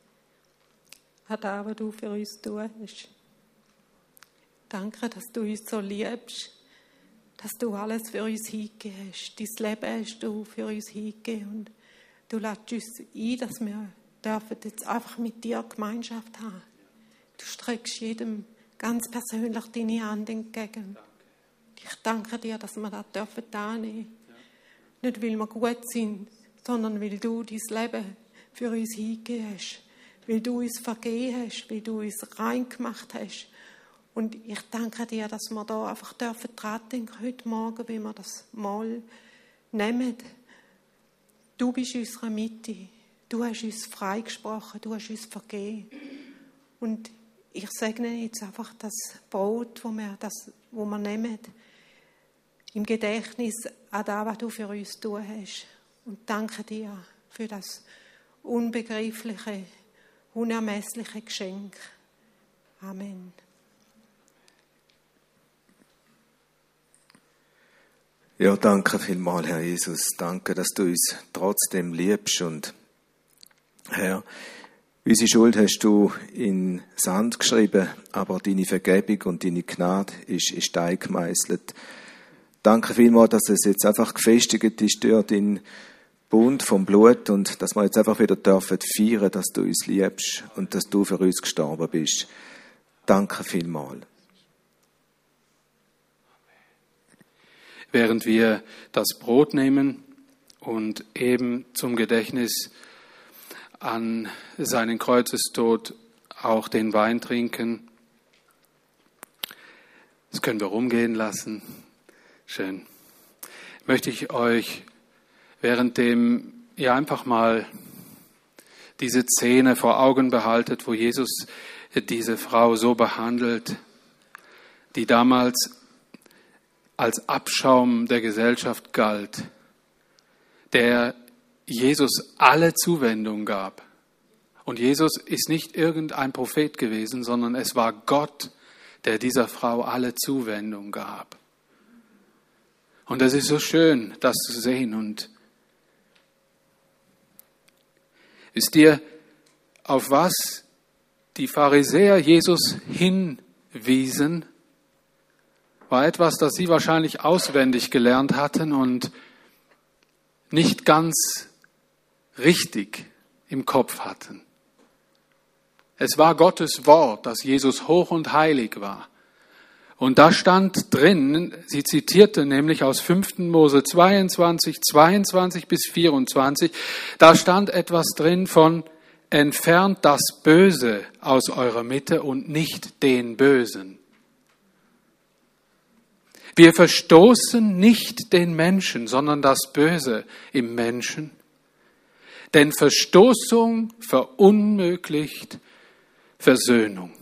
An das, was du für uns tust. Danke, dass du uns so liebst, dass du alles für uns hingegeben hast. Dein Leben hast du für uns hingegeben du lässt uns ein, dass wir dürfen jetzt einfach mit dir Gemeinschaft haben. Du streckst jedem ganz persönlich deine Hand entgegen. Ich danke dir, dass wir das dürfen annehmen. Nicht, weil wir gut sind, sondern weil du dein Leben für uns hingegeben hast. Weil du uns vergeben hast, weil du uns rein gemacht hast. Und ich danke dir, dass wir da einfach dürfen dran denken, heute Morgen, wenn wir das mal nehmen. Du bist in unserer Mitte. Du hast uns freigesprochen. Du hast uns vergeben. Und ich segne jetzt einfach das Brot, wo wir, das, wo wir nehmen, im Gedächtnis an das, was du für uns tun hast. Und danke dir für das unbegreifliche, unermessliche Geschenk. Amen. Ja, danke vielmals, Herr Jesus. Danke, dass du uns trotzdem liebst und Herr, Unsere Schuld hast du in Sand geschrieben, aber deine Vergebung und deine Gnade ist in Stein gemeißelt. Danke vielmals, dass es jetzt einfach gefestigt ist durch den Bund vom Blut und dass wir jetzt einfach wieder dürfen feiern, dass du uns liebst und dass du für uns gestorben bist. Danke vielmals. Während wir das Brot nehmen und eben zum Gedächtnis an seinen Kreuzestod auch den Wein trinken. Das können wir rumgehen lassen. Schön. Möchte ich euch währenddem ihr einfach mal diese Szene vor Augen behaltet, wo Jesus diese Frau so behandelt, die damals als Abschaum der Gesellschaft galt, der Jesus alle Zuwendung gab. Und Jesus ist nicht irgendein Prophet gewesen, sondern es war Gott, der dieser Frau alle Zuwendung gab. Und es ist so schön, das zu sehen. Und wisst ihr, auf was die Pharisäer Jesus hinwiesen, war etwas, das sie wahrscheinlich auswendig gelernt hatten und nicht ganz richtig im Kopf hatten. Es war Gottes Wort, dass Jesus hoch und heilig war. Und da stand drin, sie zitierte nämlich aus 5. Mose 22, 22 bis 24, da stand etwas drin von, entfernt das Böse aus eurer Mitte und nicht den Bösen. Wir verstoßen nicht den Menschen, sondern das Böse im Menschen. Denn Verstoßung verunmöglicht Versöhnung.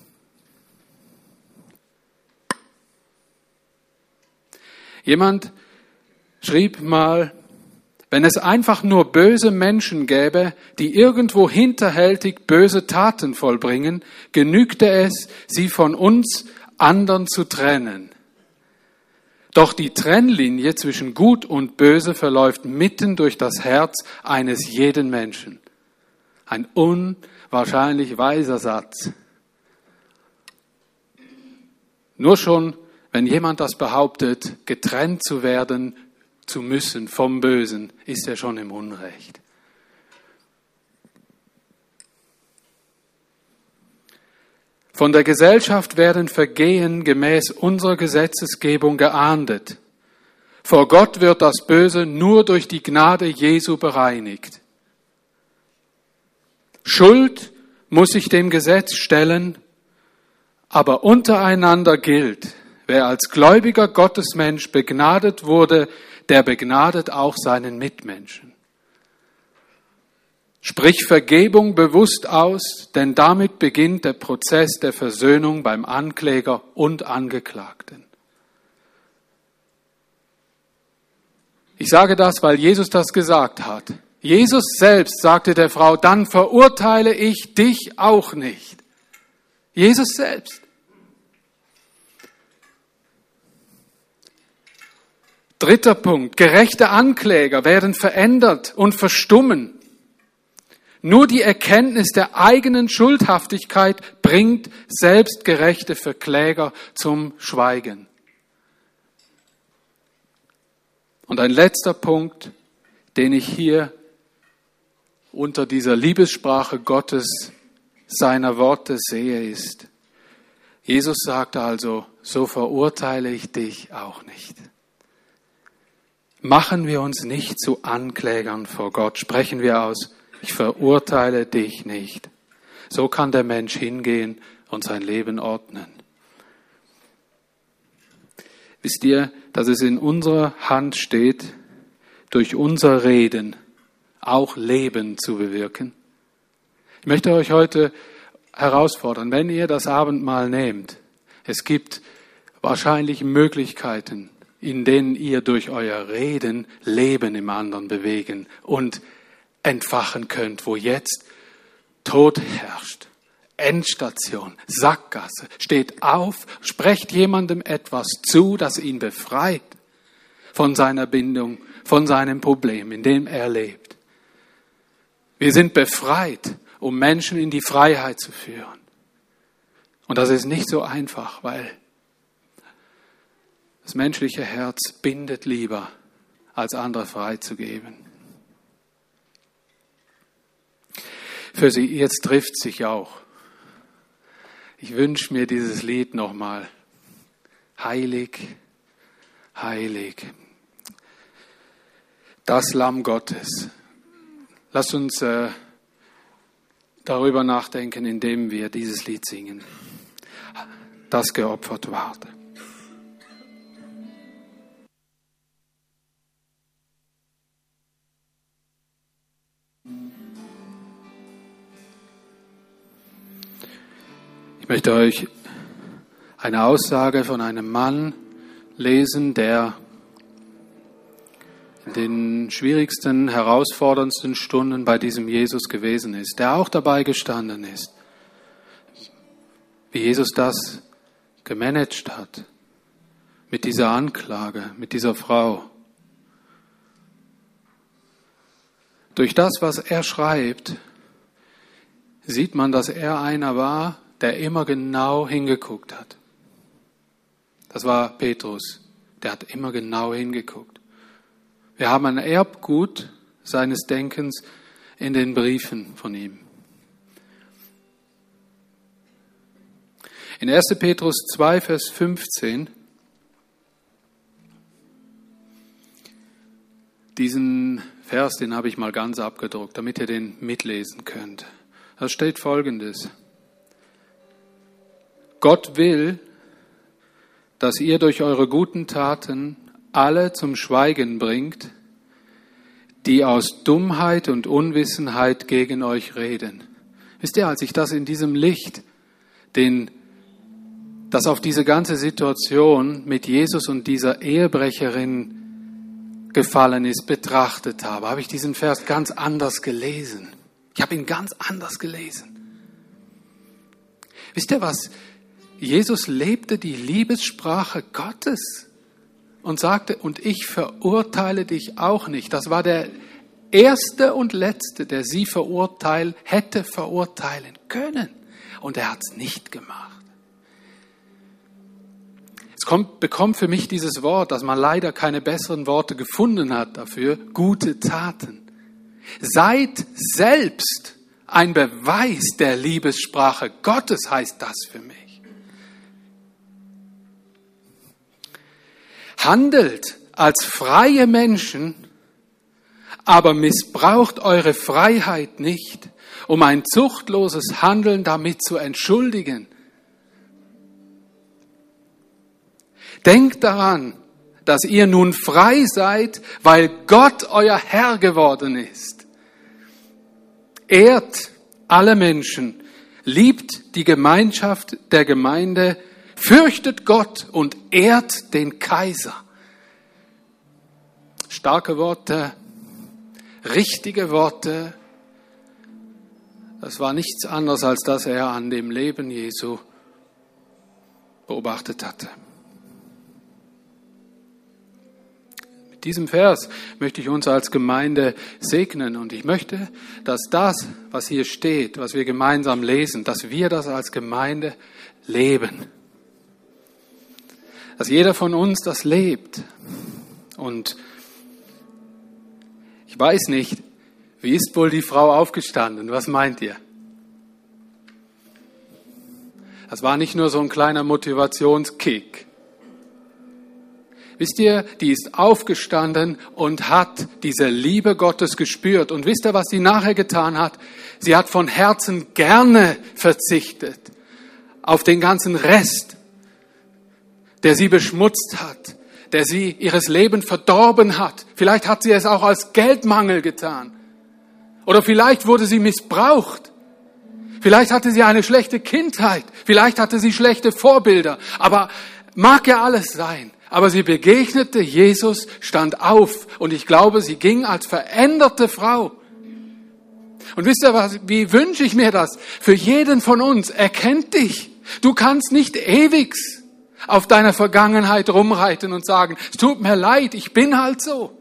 Jemand schrieb mal, wenn es einfach nur böse Menschen gäbe, die irgendwo hinterhältig böse Taten vollbringen, genügte es, sie von uns anderen zu trennen. Doch die Trennlinie zwischen Gut und Böse verläuft mitten durch das Herz eines jeden Menschen. Ein unwahrscheinlich weiser Satz. Nur schon, wenn jemand das behauptet, getrennt zu werden zu müssen vom Bösen, ist er schon im Unrecht. Von der Gesellschaft werden Vergehen gemäß unserer Gesetzesgebung geahndet. Vor Gott wird das Böse nur durch die Gnade Jesu bereinigt. Schuld muss sich dem Gesetz stellen, aber untereinander gilt, wer als gläubiger Gottesmensch begnadet wurde, der begnadet auch seinen Mitmenschen. Sprich Vergebung bewusst aus, denn damit beginnt der Prozess der Versöhnung beim Ankläger und Angeklagten. Ich sage das, weil Jesus das gesagt hat. Jesus selbst sagte der Frau, dann verurteile ich dich auch nicht. Jesus selbst. Dritter Punkt. Gerechte Ankläger werden verändert und verstummen. Nur die Erkenntnis der eigenen Schuldhaftigkeit bringt selbstgerechte Verkläger zum Schweigen. Und ein letzter Punkt, den ich hier unter dieser Liebessprache Gottes seiner Worte sehe, ist, Jesus sagte also, so verurteile ich dich auch nicht. Machen wir uns nicht zu Anklägern vor Gott, sprechen wir aus, ich verurteile dich nicht. So kann der Mensch hingehen und sein Leben ordnen. Wisst ihr, dass es in unserer Hand steht, durch unser Reden auch Leben zu bewirken? Ich möchte euch heute herausfordern, wenn ihr das Abendmahl nehmt, es gibt wahrscheinlich Möglichkeiten, in denen ihr durch euer Reden Leben im anderen bewegen und entfachen könnt, wo jetzt Tod herrscht. Endstation, Sackgasse. Steht auf, sprecht jemandem etwas zu, das ihn befreit von seiner Bindung, von seinem Problem, in dem er lebt. Wir sind befreit, um Menschen in die Freiheit zu führen. Und das ist nicht so einfach, weil das menschliche Herz bindet lieber, als andere freizugeben. Für sie, jetzt trifft sich auch. Ich wünsche mir dieses Lied nochmal. Heilig, heilig. Das Lamm Gottes. Lass uns äh, darüber nachdenken, indem wir dieses Lied singen. Das geopfert ward. Ich möchte euch eine Aussage von einem Mann lesen, der in den schwierigsten, herausforderndsten Stunden bei diesem Jesus gewesen ist, der auch dabei gestanden ist, wie Jesus das gemanagt hat mit dieser Anklage, mit dieser Frau. Durch das, was er schreibt, sieht man, dass er einer war, der immer genau hingeguckt hat. Das war Petrus. Der hat immer genau hingeguckt. Wir haben ein Erbgut seines Denkens in den Briefen von ihm. In 1. Petrus 2, Vers 15, diesen Vers, den habe ich mal ganz abgedruckt, damit ihr den mitlesen könnt. Da steht Folgendes. Gott will, dass ihr durch eure guten Taten alle zum Schweigen bringt, die aus Dummheit und Unwissenheit gegen euch reden. Wisst ihr, als ich das in diesem Licht, den, das auf diese ganze Situation mit Jesus und dieser Ehebrecherin gefallen ist, betrachtet habe, habe ich diesen Vers ganz anders gelesen. Ich habe ihn ganz anders gelesen. Wisst ihr was? Jesus lebte die Liebessprache Gottes und sagte, und ich verurteile dich auch nicht. Das war der erste und letzte, der sie verurteilen, hätte verurteilen können. Und er hat es nicht gemacht. Es kommt, bekommt für mich dieses Wort, dass man leider keine besseren Worte gefunden hat dafür, gute Taten. Seid selbst ein Beweis der Liebessprache Gottes, heißt das für mich. Handelt als freie Menschen, aber missbraucht eure Freiheit nicht, um ein zuchtloses Handeln damit zu entschuldigen. Denkt daran, dass ihr nun frei seid, weil Gott euer Herr geworden ist. Ehrt alle Menschen, liebt die Gemeinschaft der Gemeinde, Fürchtet Gott und ehrt den Kaiser. starke Worte, richtige Worte. Das war nichts anderes, als dass er an dem Leben Jesu beobachtet hatte. Mit diesem Vers möchte ich uns als Gemeinde segnen und ich möchte, dass das, was hier steht, was wir gemeinsam lesen, dass wir das als Gemeinde leben. Dass jeder von uns das lebt. Und ich weiß nicht, wie ist wohl die Frau aufgestanden? Was meint ihr? Das war nicht nur so ein kleiner Motivationskick. Wisst ihr, die ist aufgestanden und hat diese Liebe Gottes gespürt. Und wisst ihr, was sie nachher getan hat? Sie hat von Herzen gerne verzichtet auf den ganzen Rest, der sie beschmutzt hat, der sie ihres Leben verdorben hat. Vielleicht hat sie es auch als Geldmangel getan. Oder vielleicht wurde sie missbraucht. Vielleicht hatte sie eine schlechte Kindheit. Vielleicht hatte sie schlechte Vorbilder. Aber mag ja alles sein. Aber sie begegnete Jesus, stand auf und ich glaube, sie ging als veränderte Frau. Und wisst ihr was, wie wünsche ich mir das? Für jeden von uns, erkennt dich. Du kannst nicht ewig auf deiner Vergangenheit rumreiten und sagen, es tut mir leid, ich bin halt so.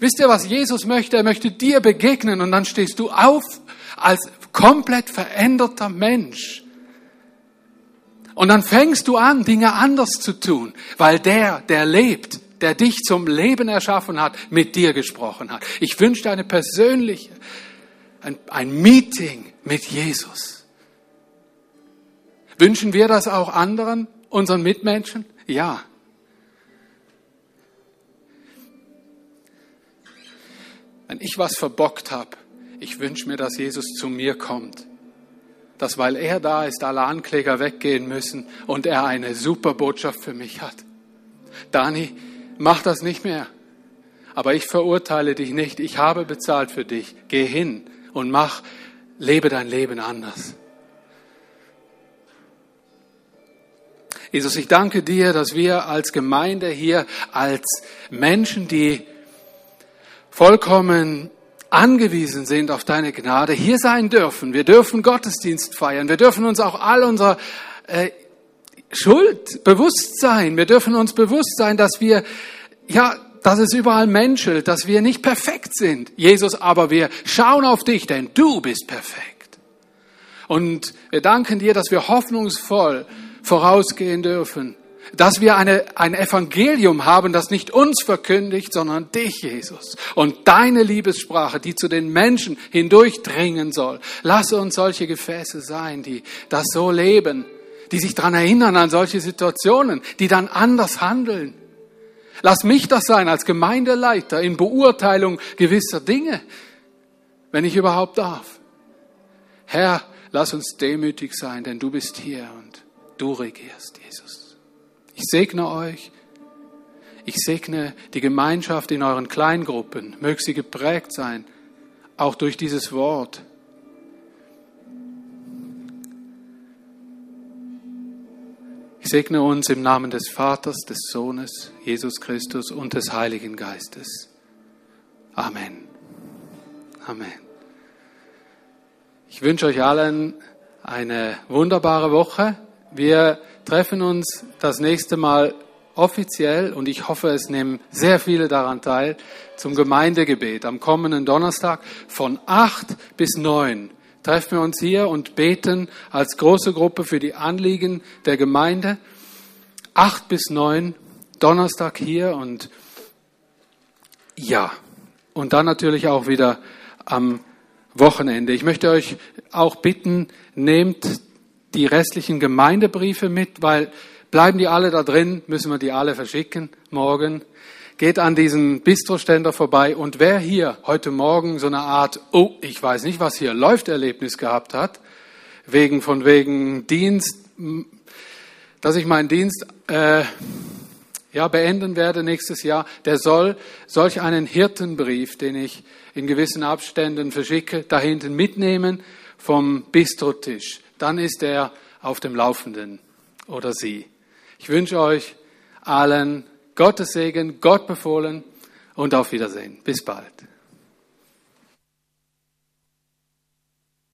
Wisst ihr, was Jesus möchte? Er möchte dir begegnen und dann stehst du auf als komplett veränderter Mensch. Und dann fängst du an, Dinge anders zu tun, weil der, der lebt, der dich zum Leben erschaffen hat, mit dir gesprochen hat. Ich wünsche dir eine persönliche, ein, ein Meeting mit Jesus. Wünschen wir das auch anderen, unseren Mitmenschen? Ja. Wenn ich was verbockt habe, ich wünsche mir, dass Jesus zu mir kommt dass weil er da ist, alle Ankläger weggehen müssen und er eine super Botschaft für mich hat. Dani, mach das nicht mehr. Aber ich verurteile dich nicht. Ich habe bezahlt für dich. Geh hin und mach, lebe dein Leben anders. Jesus, ich danke dir, dass wir als Gemeinde hier, als Menschen, die vollkommen angewiesen sind auf deine Gnade, hier sein dürfen. Wir dürfen Gottesdienst feiern. Wir dürfen uns auch all unserer äh, Schuld bewusst sein. Wir dürfen uns bewusst sein, dass wir, ja, dass es überall menschelt, dass wir nicht perfekt sind. Jesus, aber wir schauen auf dich, denn du bist perfekt. Und wir danken dir, dass wir hoffnungsvoll vorausgehen dürfen dass wir eine, ein Evangelium haben, das nicht uns verkündigt, sondern dich, Jesus. Und deine Liebessprache, die zu den Menschen hindurchdringen soll. Lasse uns solche Gefäße sein, die das so leben, die sich daran erinnern an solche Situationen, die dann anders handeln. Lass mich das sein als Gemeindeleiter in Beurteilung gewisser Dinge, wenn ich überhaupt darf. Herr, lass uns demütig sein, denn du bist hier und du regierst, Jesus. Ich segne euch. Ich segne die Gemeinschaft in euren Kleingruppen. Möge sie geprägt sein, auch durch dieses Wort. Ich segne uns im Namen des Vaters, des Sohnes, Jesus Christus und des Heiligen Geistes. Amen. Amen. Ich wünsche euch allen eine wunderbare Woche. Wir treffen uns das nächste Mal offiziell und ich hoffe, es nehmen sehr viele daran teil zum Gemeindegebet am kommenden Donnerstag von acht bis neun treffen wir uns hier und beten als große Gruppe für die Anliegen der Gemeinde. Acht bis neun Donnerstag hier und ja, und dann natürlich auch wieder am Wochenende. Ich möchte euch auch bitten, nehmt die restlichen Gemeindebriefe mit, weil bleiben die alle da drin, müssen wir die alle verschicken morgen. Geht an diesen Bistroständer vorbei und wer hier heute Morgen so eine Art, oh, ich weiß nicht, was hier läuft, Erlebnis gehabt hat, wegen von wegen Dienst, dass ich meinen Dienst äh, ja, beenden werde nächstes Jahr, der soll solch einen Hirtenbrief, den ich in gewissen Abständen verschicke, da hinten mitnehmen vom Bistrotisch dann ist er auf dem Laufenden oder sie. Ich wünsche euch allen Gottes Segen, Gott befohlen und auf Wiedersehen. Bis bald.